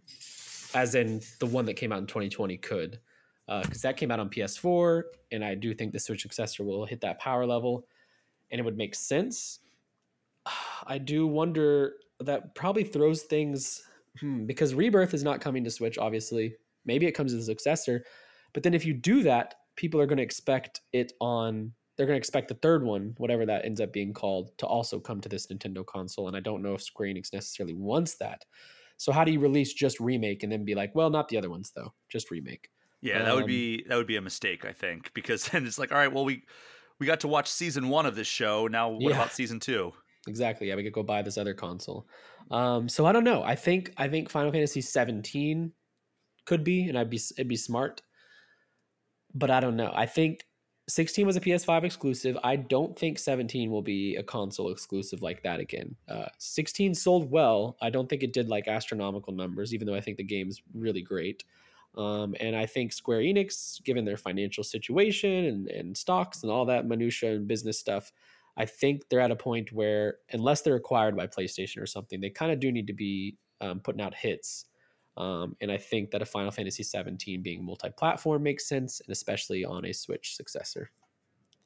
as in the one that came out in 2020, could, because that came out on PS4, and I do think the Switch successor will hit that power level, and it would make sense. I do wonder that probably throws things hmm, because Rebirth is not coming to Switch. Obviously, maybe it comes as a successor, but then if you do that, people are going to expect it on. They're going to expect the third one, whatever that ends up being called, to also come to this Nintendo console. And I don't know if Square Enix necessarily wants that. So how do you release just remake and then be like, well, not the other ones though, just remake? Yeah, that would Um, be that would be a mistake, I think, because then it's like, all right, well, we we got to watch season one of this show. Now, what Yeah. about season two? Exactly. Yeah, we could go buy this other console. Um, so I don't know. I think I think Final Fantasy 17 could be, and I'd be it'd be smart. But I don't know. I think 16 was a PS5 exclusive. I don't think 17 will be a console exclusive like that again. Uh, 16 sold well. I don't think it did like astronomical numbers, even though I think the game's really great. Um, and I think Square Enix, given their financial situation and, and stocks and all that minutia and business stuff, I think they're at a point where, unless they're acquired by PlayStation or something, they kind of do need to be um, putting out hits. Um, and I think that a Final Fantasy 17 being multi-platform makes sense, and especially on a Switch successor.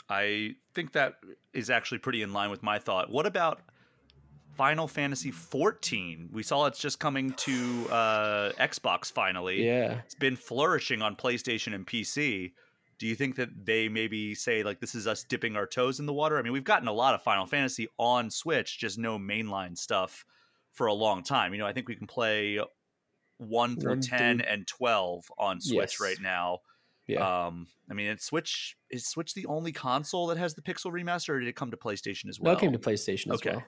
I think that is actually pretty in line with my thought. What about Final Fantasy 14? We saw it's just coming to uh, Xbox finally. Yeah, It's been flourishing on PlayStation and PC. Do you think that they maybe say like this is us dipping our toes in the water? I mean, we've gotten a lot of Final Fantasy on Switch, just no mainline stuff for a long time. You know, I think we can play 1 through One 10 through- and 12 on Switch Yes. right now. yeah. Um, I mean, it's Switch is Switch the only console that has the Pixel remaster, or did it come to PlayStation as well? well, it came to PlayStation as okay. well.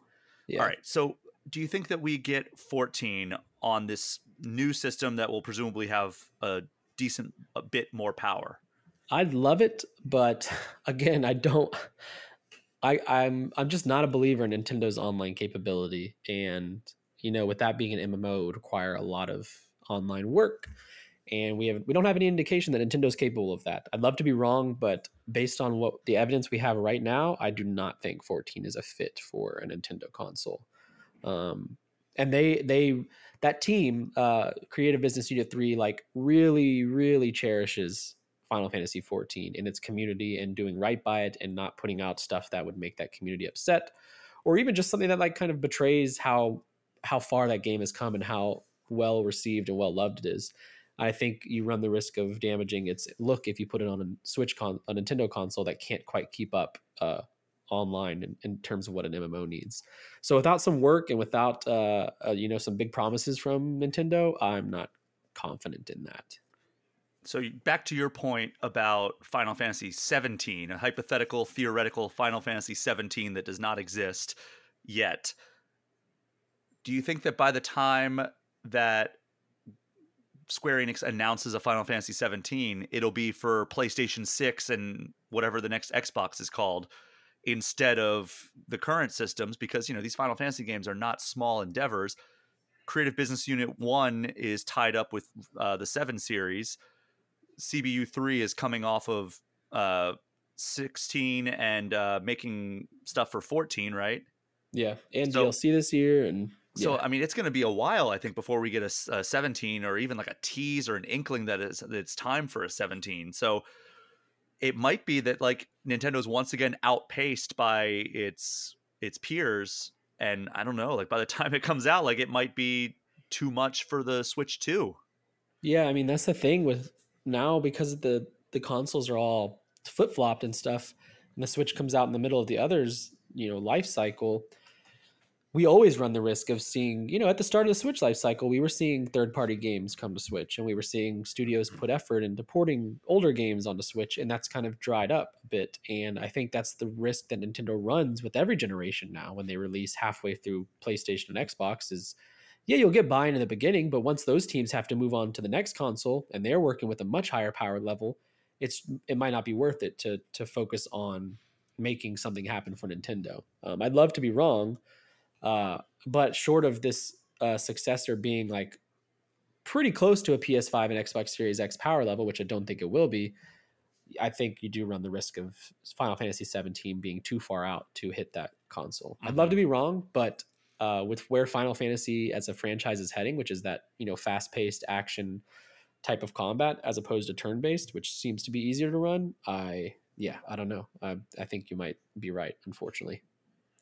Yeah. All right. So, do you think that we get 14 on this new system that will presumably have a decent a bit more power? I'd love it, but again, I don't. I, I'm I'm just not a believer in Nintendo's online capability, and you know, with that being an MMO, it would require a lot of online work, and we have we don't have any indication that Nintendo's capable of that. I'd love to be wrong, but based on what the evidence we have right now, I do not think 14 is a fit for a Nintendo console. Um, and they they that team, uh, Creative Business Unit Three, like really really cherishes Final Fantasy 14 in its community and doing right by it and not putting out stuff that would make that community upset or even just something that like kind of betrays how how far that game has come and how well received and well loved it is. I think you run the risk of damaging its look if you put it on a Switch con a Nintendo console that can't quite keep up uh, online in, in terms of what an MMO needs. So without some work and without uh, uh, you know some big promises from Nintendo, I'm not confident in that. So back to your point about Final Fantasy 17, a hypothetical, theoretical Final Fantasy 17 that does not exist yet. Do you think that by the time that Square Enix announces a Final Fantasy 17, it'll be for PlayStation 6 and whatever the next Xbox is called instead of the current systems because you know these Final Fantasy games are not small endeavors. Creative Business Unit 1 is tied up with uh, the 7 series. CBU 3 is coming off of uh, 16 and uh, making stuff for 14, right? Yeah, and So- DLC this year, and So yeah. I mean, it's going to be a while, I think, before we get a 17 or even like a tease or an inkling that it's that it's time for a 17. So it might be that like Nintendo's once again outpaced by its its peers, and I don't know, like by the time it comes out, like it might be too much for the Switch too. yeah. I mean, that's the thing with now because the the consoles are all flip flopped and stuff. and the Switch comes out in the middle of the others, you know, life cycle, we always run the risk of seeing, you know, at the start of the Switch life cycle, we were seeing third party games come to Switch and we were seeing studios put effort into porting older games onto Switch, and that's kind of dried up a bit. And I think that's the risk that Nintendo runs with every generation now when they release halfway through PlayStation and Xbox is yeah, you'll get buy-in in the beginning, but once those teams have to move on to the next console and they're working with a much higher power level, it's it might not be worth it to to focus on making something happen for Nintendo. Um, I'd love to be wrong, uh, but short of this uh, successor being like pretty close to a PS5 and Xbox Series X power level, which I don't think it will be, I think you do run the risk of Final Fantasy 17 being too far out to hit that console. Mm-hmm. I'd love to be wrong, but uh, with where Final Fantasy as a franchise is heading, which is that you know fast-paced action type of combat as opposed to turn-based, which seems to be easier to run. I yeah, I don't know. I, I think you might be right, unfortunately.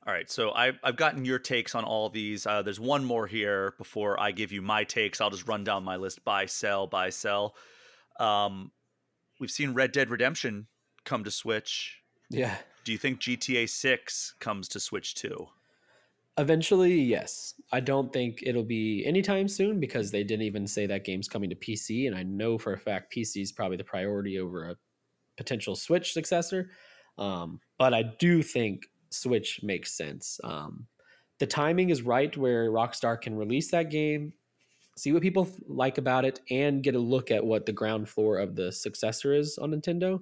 All right, so I've, I've gotten your takes on all these. Uh, there's one more here before I give you my takes. I'll just run down my list: buy, sell, buy, sell. Um, we've seen Red Dead Redemption come to Switch. Yeah. Do you think GTA Six comes to Switch too? Eventually, yes. I don't think it'll be anytime soon because they didn't even say that game's coming to PC, and I know for a fact PC is probably the priority over a potential Switch successor. Um, but I do think Switch makes sense. Um, the timing is right where Rockstar can release that game, see what people like about it, and get a look at what the ground floor of the successor is on Nintendo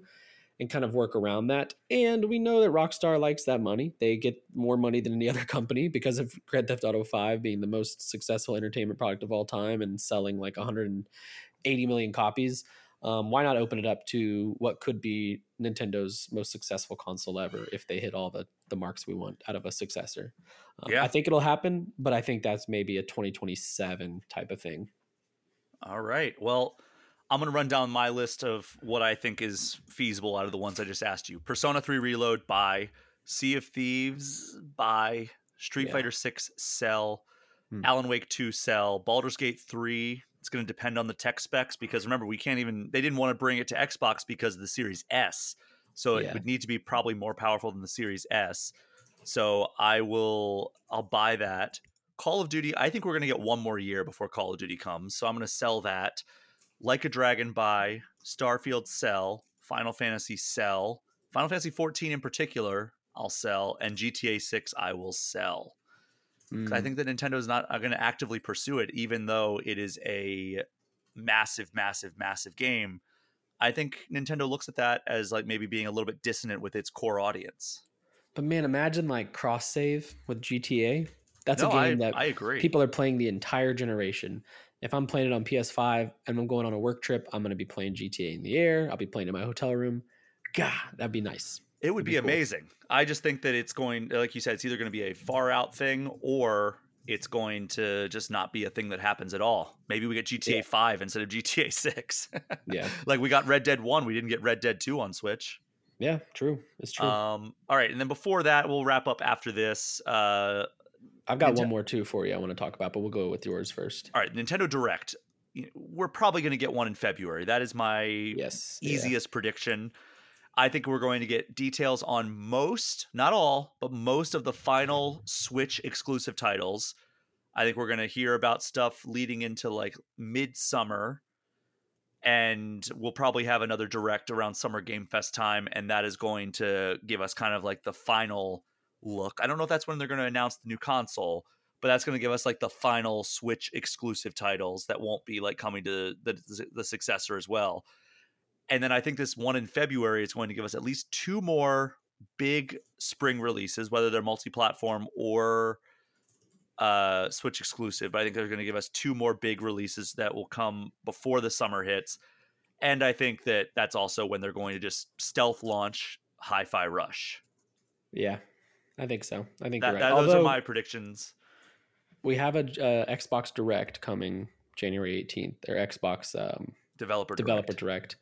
and kind of work around that. And we know that Rockstar likes that money. They get more money than any other company because of Grand Theft Auto 5 being the most successful entertainment product of all time and selling like 180 million copies. Um, why not open it up to what could be Nintendo's most successful console ever if they hit all the, the marks we want out of a successor? Um, yeah. I think it'll happen, but I think that's maybe a 2027 type of thing. All right. Well, I'm going to run down my list of what I think is feasible out of the ones I just asked you. Persona 3 Reload buy Sea of Thieves buy Street yeah. Fighter 6 Sell, hmm. Alan Wake 2 Sell, Baldur's Gate 3. It's going to depend on the tech specs because remember, we can't even, they didn't want to bring it to Xbox because of the Series S. So yeah. it would need to be probably more powerful than the Series S. So I will, I'll buy that. Call of Duty, I think we're going to get one more year before Call of Duty comes. So I'm going to sell that. Like a Dragon buy, Starfield sell, Final Fantasy sell, Final Fantasy 14 in particular, I'll sell, and GTA 6 I will sell. Mm. I think that Nintendo is not going to actively pursue it, even though it is a massive, massive, massive game. I think Nintendo looks at that as like maybe being a little bit dissonant with its core audience. But man, imagine like cross save with GTA. That's no, a game I, that I agree. People are playing the entire generation if I'm playing it on PS5 and I'm going on a work trip, I'm going to be playing GTA in the air. I'll be playing in my hotel room. God, that'd be nice. It would be, be cool. amazing. I just think that it's going, like you said, it's either going to be a far out thing or it's going to just not be a thing that happens at all. Maybe we get GTA yeah. 5 instead of GTA 6. yeah. Like we got Red Dead 1, we didn't get Red Dead 2 on Switch. Yeah, true. It's true. Um, all right. And then before that, we'll wrap up after this. Uh, I've got Nintendo- one more too for you I want to talk about, but we'll go with yours first. All right, Nintendo Direct. We're probably going to get one in February. That is my yes, easiest yeah. prediction. I think we're going to get details on most, not all, but most of the final Switch exclusive titles. I think we're going to hear about stuff leading into like midsummer and we'll probably have another direct around Summer Game Fest time and that is going to give us kind of like the final look. I don't know if that's when they're going to announce the new console, but that's going to give us like the final Switch exclusive titles that won't be like coming to the the successor as well. And then I think this one in February is going to give us at least two more big spring releases, whether they're multi-platform or uh, Switch exclusive. But I think they're going to give us two more big releases that will come before the summer hits. And I think that that's also when they're going to just stealth launch Hi-Fi Rush. Yeah, I think so. I think that, right. that, those are my predictions. We have a uh, Xbox Direct coming January 18th. Or Xbox um, developer developer direct.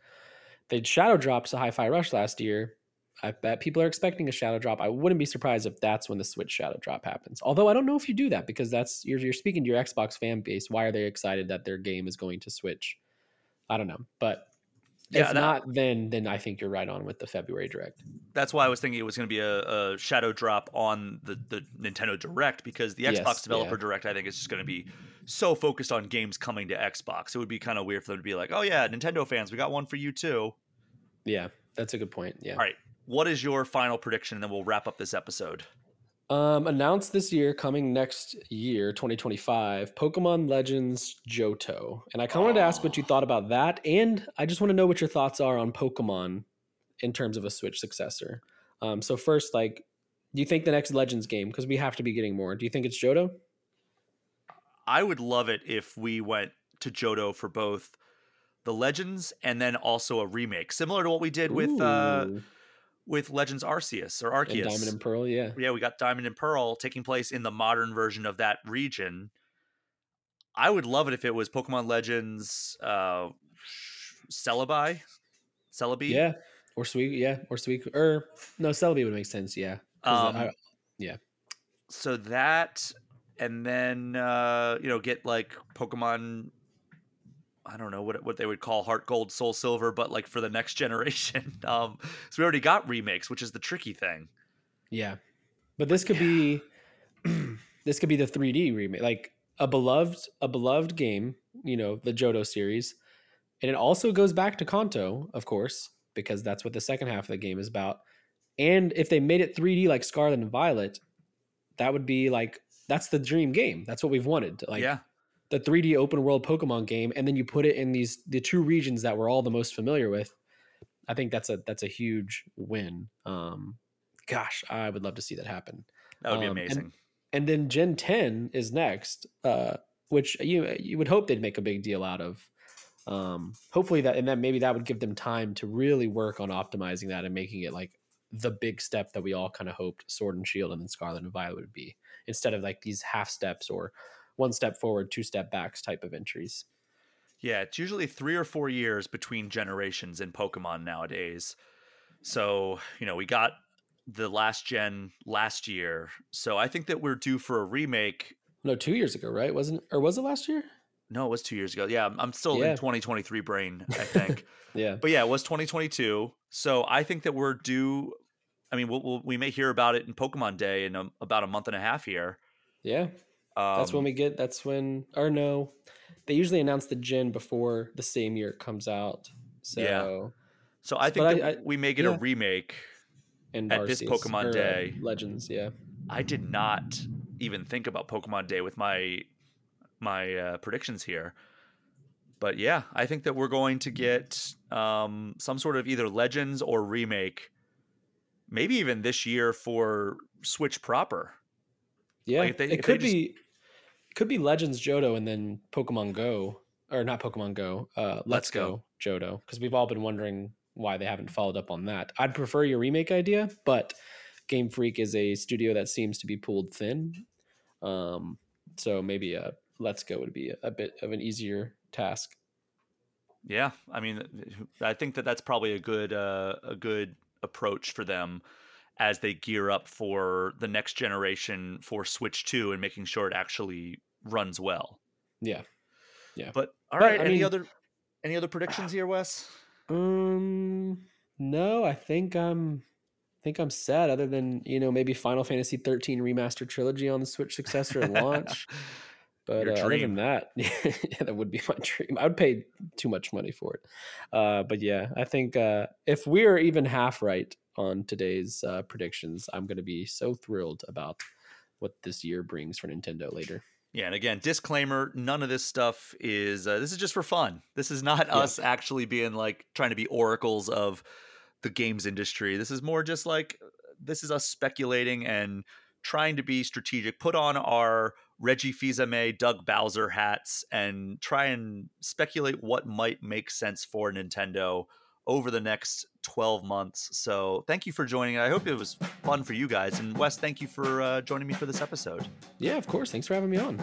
They shadow dropped a Hi-Fi Rush last year. I bet people are expecting a shadow drop. I wouldn't be surprised if that's when the Switch shadow drop happens. Although I don't know if you do that because that's you're, you're speaking to your Xbox fan base. Why are they excited that their game is going to Switch? I don't know, but Yeah, if that, not, then then I think you're right on with the February Direct. That's why I was thinking it was going to be a, a, shadow drop on the the Nintendo Direct because the Xbox yes, Developer yeah. Direct I think is just going to be so focused on games coming to Xbox. It would be kind of weird for them to be like, "Oh yeah, Nintendo fans, we got one for you too." Yeah, that's a good point. Yeah. All right, what is your final prediction, and then we'll wrap up this episode. Um, announced this year, coming next year, 2025, Pokemon Legends Johto. And I kind of wanted to ask what you thought about that. And I just want to know what your thoughts are on Pokemon in terms of a Switch successor. Um, so, first, like, do you think the next Legends game, because we have to be getting more, do you think it's Johto? I would love it if we went to Johto for both the Legends and then also a remake, similar to what we did Ooh. with. Uh, with Legends Arceus or Arceus. And Diamond and Pearl, yeah. Yeah, we got Diamond and Pearl taking place in the modern version of that region. I would love it if it was Pokemon Legends uh Celebi. Celebi? Yeah. Or Sweet, yeah. Or Sweet or no, Celebi would make sense, yeah. Um, I, yeah. So that and then uh, you know, get like Pokemon I don't know what what they would call Heart Gold, Soul Silver, but like for the next generation. Um, so we already got remakes, which is the tricky thing. Yeah, but this could yeah. be this could be the 3D remake, like a beloved a beloved game. You know, the Johto series, and it also goes back to Kanto, of course, because that's what the second half of the game is about. And if they made it 3D like Scarlet and Violet, that would be like that's the dream game. That's what we've wanted. Like, yeah the 3D open world Pokemon game, and then you put it in these the two regions that we're all the most familiar with. I think that's a that's a huge win. Um, gosh, I would love to see that happen. That would be um, amazing. And, and, then Gen 10 is next, uh, which you you would hope they'd make a big deal out of. Um, hopefully that and then maybe that would give them time to really work on optimizing that and making it like the big step that we all kind of hoped Sword and Shield and then Scarlet and Violet would be instead of like these half steps or one step forward, two step backs type of entries. Yeah, it's usually three or four years between generations in Pokemon nowadays. So, you know, we got the last gen last year. So I think that we're due for a remake. No, two years ago, right? Wasn't or was it last year? No, it was two years ago. Yeah, I'm still yeah. in 2023 brain, I think. yeah. But yeah, it was 2022. So I think that we're due. I mean, we'll, we'll, we may hear about it in Pokemon Day in a, about a month and a half here. Yeah. Um, that's when um, we get. That's when. Or no, they usually announce the gen before the same year it comes out. So. Yeah. So I think I, I, we may get yeah. a remake and at this Pokemon or, uh, Day. Legends, yeah. I did not even think about Pokemon Day with my my uh, predictions here. But yeah, I think that we're going to get um, some sort of either Legends or remake, maybe even this year for Switch proper. Yeah, like they, it could just, be could be Legends Johto and then Pokemon Go or not Pokemon Go. Uh, Let's, Let's Go. Go Johto because we've all been wondering why they haven't followed up on that. I'd prefer your remake idea, but Game Freak is a studio that seems to be pulled thin. Um, so maybe a Let's Go would be a, bit of an easier task. Yeah, I mean, I think that that's probably a good uh, a good approach for them as they gear up for the next generation for Switch 2 and making sure it actually runs well. Yeah. Yeah. But all but, right, I any mean, other any other predictions here, Wes? Um no, I think I'm I think I'm set other than, you know, maybe Final Fantasy 13 remaster trilogy on the Switch successor at launch. But uh, other than that, yeah, that would be my dream. I would pay too much money for it. Uh, but yeah, I think uh, if we're even half right on today's uh, predictions, I'm going to be so thrilled about what this year brings for Nintendo later. Yeah, and again, disclaimer: none of this stuff is. Uh, this is just for fun. This is not yeah. us actually being like trying to be oracles of the games industry. This is more just like this is us speculating and trying to be strategic. Put on our Reggie Fils-Aimé, Doug Bowser hats, and try and speculate what might make sense for Nintendo over the next 12 months. So thank you for joining. I hope it was fun for you guys. And Wes, thank you for uh, joining me for this episode. Yeah, of course. Thanks for having me on.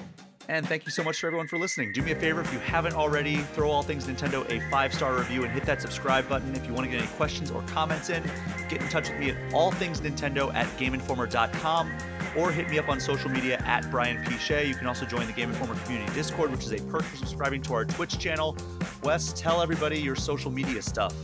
And thank you so much to everyone for listening. Do me a favor if you haven't already, throw All Things Nintendo a five star review and hit that subscribe button. If you want to get any questions or comments in, get in touch with me at allthingsnintendo at gameinformer.com. or hit me up on social media at Brian P. Shea. You can also join the Game Informer community Discord, which is a perk for subscribing to our Twitch channel. Wes, tell everybody your social media stuff.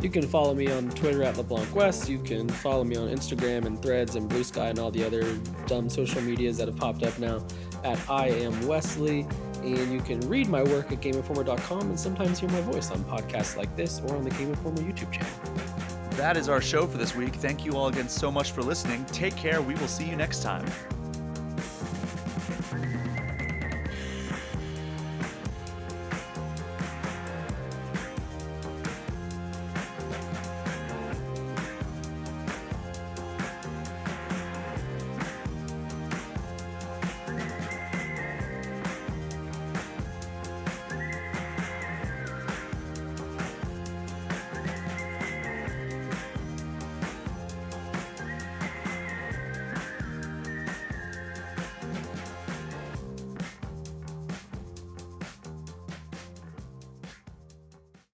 You can follow me on Twitter at LeBlanc Wes. You can follow me on Instagram and Threads and Blue Sky and all the other dumb social medias that have popped up now at I am Wesley. And you can read my work at GameInformer.com and sometimes hear my voice on podcasts like this or on the Game Informer YouTube channel. That is our show for this week. Thank you all again so much for listening. Take care. We will see you next time.